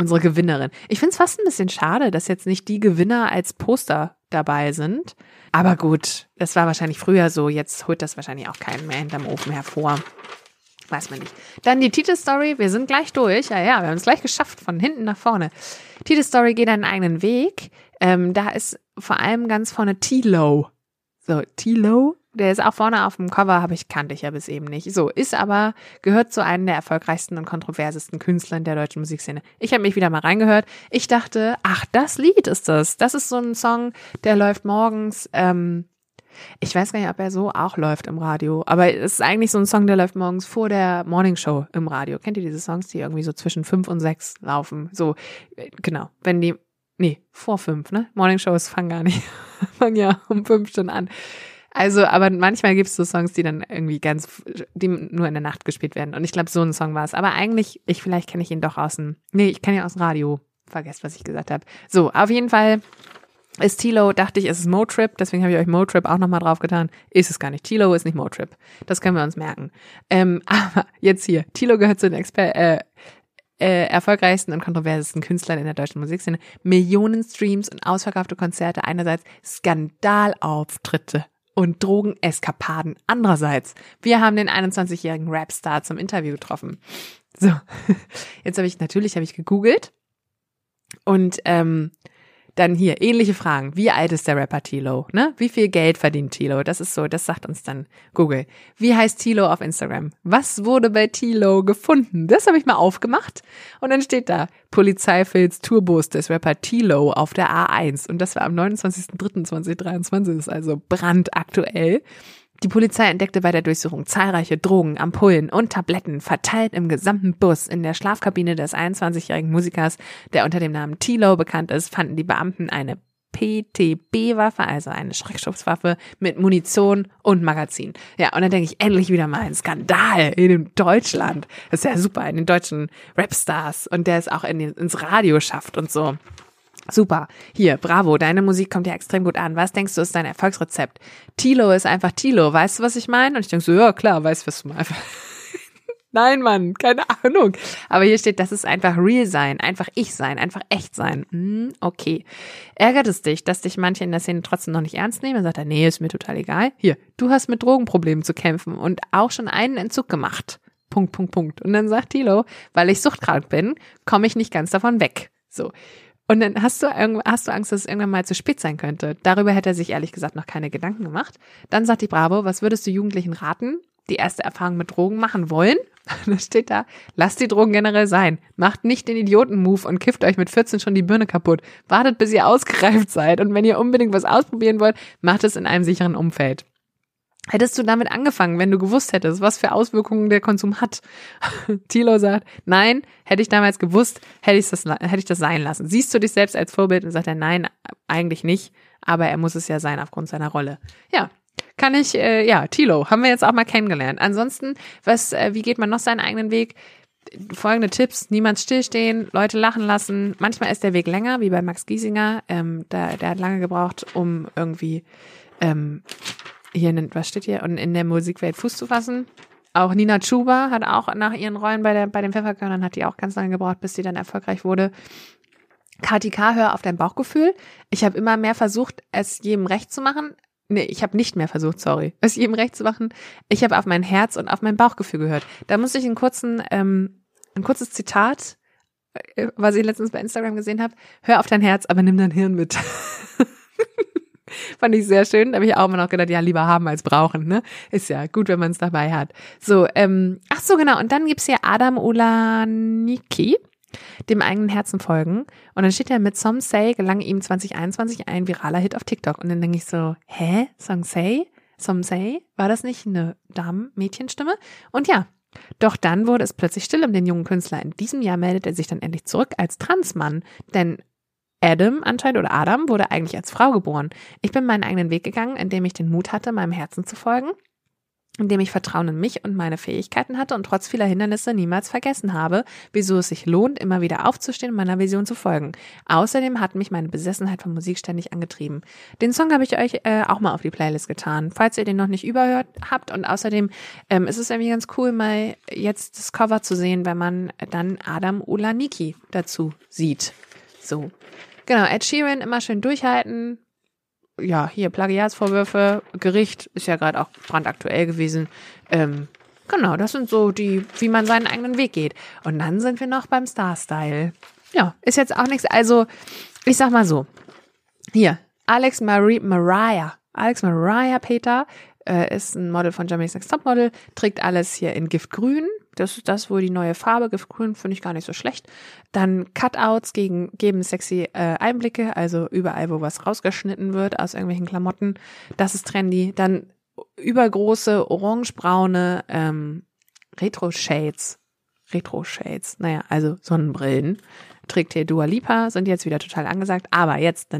unsere Gewinnerin. Ich finde es fast ein bisschen schade, dass jetzt nicht die Gewinner als Poster dabei sind. Aber gut, das war wahrscheinlich früher so, jetzt holt das wahrscheinlich auch keinen mehr hinterm Ofen hervor. Weiß man nicht. Dann die Titelstory, wir sind gleich durch. Ja, ja, wir haben es gleich geschafft, von hinten nach vorne. Titelstory geht einen eigenen Weg. Ähm, da ist vor allem ganz vorne T-Low. So, Tilo, der ist auch vorne auf dem Cover, habe ich, kannte ich ja bis eben nicht. So, ist aber, gehört zu einem der erfolgreichsten und kontroversesten Künstlern der deutschen Musikszene. Ich habe mich wieder mal reingehört. Ich dachte, ach, das Lied ist das. Das ist so ein Song, der läuft morgens, ähm, ich weiß gar nicht, ob er so auch läuft im Radio, aber es ist eigentlich so ein Song, der läuft morgens vor der Morning Show im Radio. Kennt ihr diese Songs, die irgendwie so zwischen fünf und sechs laufen? So, äh, genau, wenn die, nee, vor fünf, ne? Morning Shows fangen gar nicht, fangen ja um fünf schon an. Also, aber manchmal gibt es so Songs, die dann irgendwie ganz, die nur in der Nacht gespielt werden. Und ich glaube, so ein Song war es. Aber eigentlich, ich, vielleicht kenne ich ihn doch aus dem, nee, ich kenne ihn aus dem Radio. Vergesst, was ich gesagt habe. So, auf jeden Fall ist Tilo, dachte ich, ist es Motrip, deswegen habe ich euch Motrip auch nochmal draufgetan. Ist es gar nicht. Tilo ist nicht Motrip. Das können wir uns merken. Ähm, aber jetzt hier. Tilo gehört zu den Exper äh, äh, erfolgreichsten und kontroversesten Künstlern in der deutschen Musikszene. Millionen Streams und ausverkaufte Konzerte einerseits, Skandalauftritte und Drogeneskapaden andererseits. Wir haben den 21-jährigen Rapstar zum Interview getroffen. So, jetzt habe ich natürlich habe ich gegoogelt und ähm, dann hier, ähnliche Fragen. Wie alt ist der Rapper Tilo? Ne? Wie viel Geld verdient Tilo? Das ist so, das sagt uns dann Google. Wie heißt Tilo auf Instagram? Was wurde bei Tilo gefunden? Das habe ich mal aufgemacht. Und dann steht da, Polizeifilz Turbos des Rapper Tilo auf der A1. Und das war am 29.03.2023, das ist also brandaktuell. Die Polizei entdeckte bei der Durchsuchung zahlreiche Drogen, Ampullen und Tabletten verteilt im gesamten Bus. In der Schlafkabine des 21-jährigen Musikers, der unter dem Namen Tilo bekannt ist, fanden die Beamten eine PTB-Waffe, also eine Schreckschusswaffe mit Munition und Magazin. Ja, und dann denke ich, endlich wieder mal ein Skandal in Deutschland. Das ist ja super, in den deutschen Rapstars. Und der es auch in ins Radio schafft und so. Super. Hier, bravo. Deine Musik kommt ja extrem gut an. Was denkst du ist dein Erfolgsrezept? Tilo ist einfach Tilo. Weißt du, was ich meine? Und ich denke so, ja, klar, weißt du, was du meinst. Nein, Mann, keine Ahnung. Aber hier steht, das ist einfach real sein, einfach ich sein, einfach echt sein. Hm, okay. Ärgert es dich, dass dich manche in der Szene trotzdem noch nicht ernst nehmen? Dann sagt er, nee, ist mir total egal. Hier, du hast mit Drogenproblemen zu kämpfen und auch schon einen Entzug gemacht. Punkt, Punkt, Punkt. Und dann sagt Tilo, weil ich suchtkrank bin, komme ich nicht ganz davon weg. So. Und dann hast du, hast du Angst, dass es irgendwann mal zu spät sein könnte. Darüber hätte er sich ehrlich gesagt noch keine Gedanken gemacht. Dann sagt die Bravo, was würdest du Jugendlichen raten, die erste Erfahrung mit Drogen machen wollen? Da steht da, lasst die Drogen generell sein. Macht nicht den Idioten-Move und kifft euch mit 14 schon die Birne kaputt. Wartet, bis ihr ausgereift seid. Und wenn ihr unbedingt was ausprobieren wollt, macht es in einem sicheren Umfeld. Hättest du damit angefangen, wenn du gewusst hättest, was für Auswirkungen der Konsum hat? Thilo sagt, nein, hätte ich damals gewusst, hätte ich das, hätte ich das sein lassen. Siehst du dich selbst als Vorbild und sagt er, nein, eigentlich nicht, aber er muss es ja sein aufgrund seiner Rolle. Ja, kann ich, äh, ja, Thilo, haben wir jetzt auch mal kennengelernt. Ansonsten, was, äh, wie geht man noch seinen eigenen Weg? Folgende Tipps, niemand stillstehen, Leute lachen lassen. Manchmal ist der Weg länger, wie bei Max Giesinger. Ähm, der, der hat lange gebraucht, um irgendwie ähm, hier, was steht hier? Und in der Musikwelt Fuß zu fassen. Auch Nina Chuba hat auch nach ihren Rollen bei, der, bei den Pfefferkörnern hat die auch ganz lange gebraucht, bis sie dann erfolgreich wurde. Kati K, hör auf dein Bauchgefühl. Ich habe immer mehr versucht, es jedem recht zu machen. Nee, ich habe nicht mehr versucht, sorry, es jedem recht zu machen. Ich habe auf mein Herz und auf mein Bauchgefühl gehört. Da muss ich einen kurzen, ähm, ein kurzes Zitat, äh, was ich letztens bei Instagram gesehen habe. Hör auf dein Herz, aber nimm dein Hirn mit. Fand ich sehr schön. Da habe ich auch immer noch gedacht, ja, lieber haben als brauchen, ne? Ist ja gut, wenn man es dabei hat. So, ähm, ach so, genau. Und dann gibt's hier Adam Ulaniki, dem eigenen Herzen folgen. Und dann steht er mit Some Say gelang ihm 2021 ein viraler Hit auf TikTok. Und dann denke ich so, hä? Song Say? Some Say? War das nicht eine Damen-Mädchenstimme? Und ja, doch dann wurde es plötzlich still um den jungen Künstler. In diesem Jahr meldet er sich dann endlich zurück als Transmann, denn Adam anscheinend oder Adam wurde eigentlich als Frau geboren. Ich bin meinen eigenen Weg gegangen, indem ich den Mut hatte, meinem Herzen zu folgen, indem ich Vertrauen in mich und meine Fähigkeiten hatte und trotz vieler Hindernisse niemals vergessen habe, wieso es sich lohnt, immer wieder aufzustehen und meiner Vision zu folgen. Außerdem hat mich meine Besessenheit von Musik ständig angetrieben. Den Song habe ich euch äh, auch mal auf die Playlist getan, falls ihr den noch nicht überhört habt. Und außerdem ähm, ist es irgendwie ganz cool, mal jetzt das Cover zu sehen, wenn man dann Adam Ulaniki dazu sieht. So. Genau, Ed Sheeran immer schön durchhalten. Ja, hier Plagiatsvorwürfe, Gericht ist ja gerade auch brandaktuell gewesen. Ähm, genau, das sind so die, wie man seinen eigenen Weg geht. Und dann sind wir noch beim Star-Style. Ja, ist jetzt auch nichts. Also, ich sag mal so. Hier, Alex Marie Mariah Alex Mariah Peter äh, ist ein Model von Germany's Next Topmodel, trägt alles hier in Giftgrün. Das ist das wohl die neue Farbe. Giftgrün finde ich gar nicht so schlecht. Dann Cutouts gegen, geben sexy äh, Einblicke, also überall, wo was rausgeschnitten wird aus irgendwelchen Klamotten. Das ist trendy. Dann übergroße orangebraune ähm, Retro-Shades. Retro-Shades, naja, also Sonnenbrillen trägt hier Dua Lipa, sind jetzt wieder total angesagt. Aber jetzt,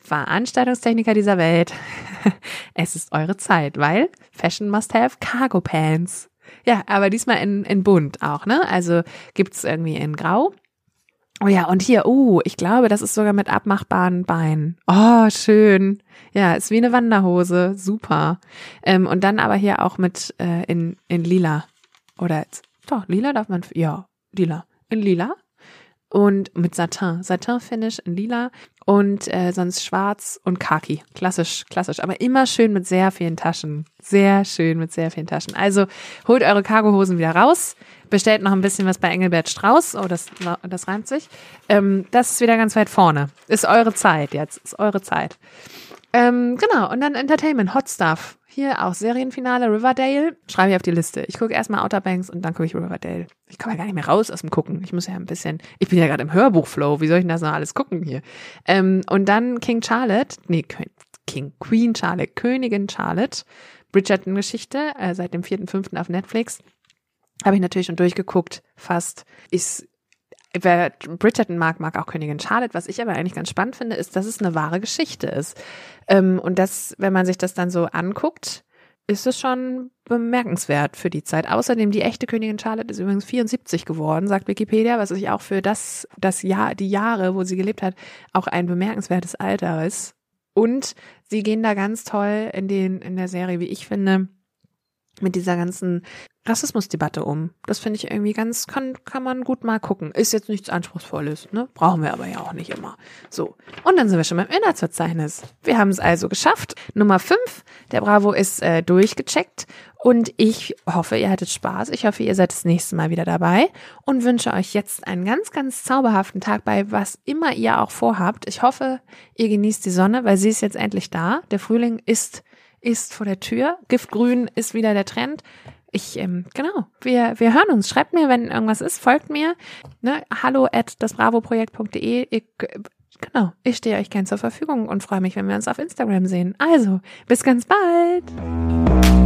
Veranstaltungstechniker dieser Welt, es ist eure Zeit, weil Fashion must have Cargo Pants. Ja, aber diesmal in, in bunt auch, ne? Also gibt's irgendwie in grau. Oh ja, und hier, uh, ich glaube, das ist sogar mit abmachbaren Beinen. Oh, schön. Ja, ist wie eine Wanderhose. Super. Ähm, und dann aber hier auch mit äh, in, in lila. Oder jetzt, doch, lila darf man, ja, lila. In lila und mit Satin, Satin-Finish in lila und äh, sonst schwarz und khaki. Klassisch, klassisch, aber immer schön mit sehr vielen Taschen. Sehr schön mit sehr vielen Taschen. Also holt eure Cargohosen wieder raus, bestellt noch ein bisschen was bei Engelbert Strauß. Oh, das, das reimt sich. Ähm, das ist wieder ganz weit vorne. Ist eure Zeit jetzt, ist eure Zeit. Ähm, genau, und dann Entertainment, Hot Stuff. Hier auch Serienfinale Riverdale. Schreibe ich auf die Liste. Ich gucke erstmal Outer Banks und dann gucke ich Riverdale. Ich komme ja gar nicht mehr raus aus dem Gucken. Ich muss ja ein bisschen, ich bin ja gerade im Hörbuchflow. Wie soll ich denn das noch alles gucken hier? Ähm, und dann King Charlotte, nee, King, Queen Charlotte, Königin Charlotte. Bridgerton-Geschichte, äh, seit dem 4.5. auf Netflix. Habe ich natürlich schon durchgeguckt, fast. Ist wer Bridgerton mag, mag auch Königin Charlotte. Was ich aber eigentlich ganz spannend finde, ist, dass es eine wahre Geschichte ist. Ähm, und das, wenn man sich das dann so anguckt, ist es schon bemerkenswert für die Zeit. Außerdem die echte Königin Charlotte ist übrigens 74 geworden, sagt Wikipedia, was ich auch für das, das Jahr, die Jahre, wo sie gelebt hat, auch ein bemerkenswertes Alter ist. Und sie gehen da ganz toll in den, in der Serie, wie ich finde, mit dieser ganzen Rassismusdebatte um. Das finde ich irgendwie ganz, kann, kann man gut mal gucken. Ist jetzt nichts Anspruchsvolles, ne? Brauchen wir aber ja auch nicht immer. So. Und dann sind wir schon beim Inhaltsverzeichnis. Wir haben es also geschafft. Nummer 5, der Bravo ist äh, durchgecheckt. Und ich hoffe, ihr hattet Spaß. Ich hoffe, ihr seid das nächste Mal wieder dabei und wünsche euch jetzt einen ganz, ganz zauberhaften Tag bei was immer ihr auch vorhabt. Ich hoffe, ihr genießt die Sonne, weil sie ist jetzt endlich da. Der Frühling ist ist vor der Tür. Giftgrün ist wieder der Trend. Ich, ähm, genau, wir, wir hören uns. Schreibt mir, wenn irgendwas ist, folgt mir. Ne? Hallo at dasbravoprojekt.de. Genau, ich stehe euch gern zur Verfügung und freue mich, wenn wir uns auf Instagram sehen. Also, bis ganz bald.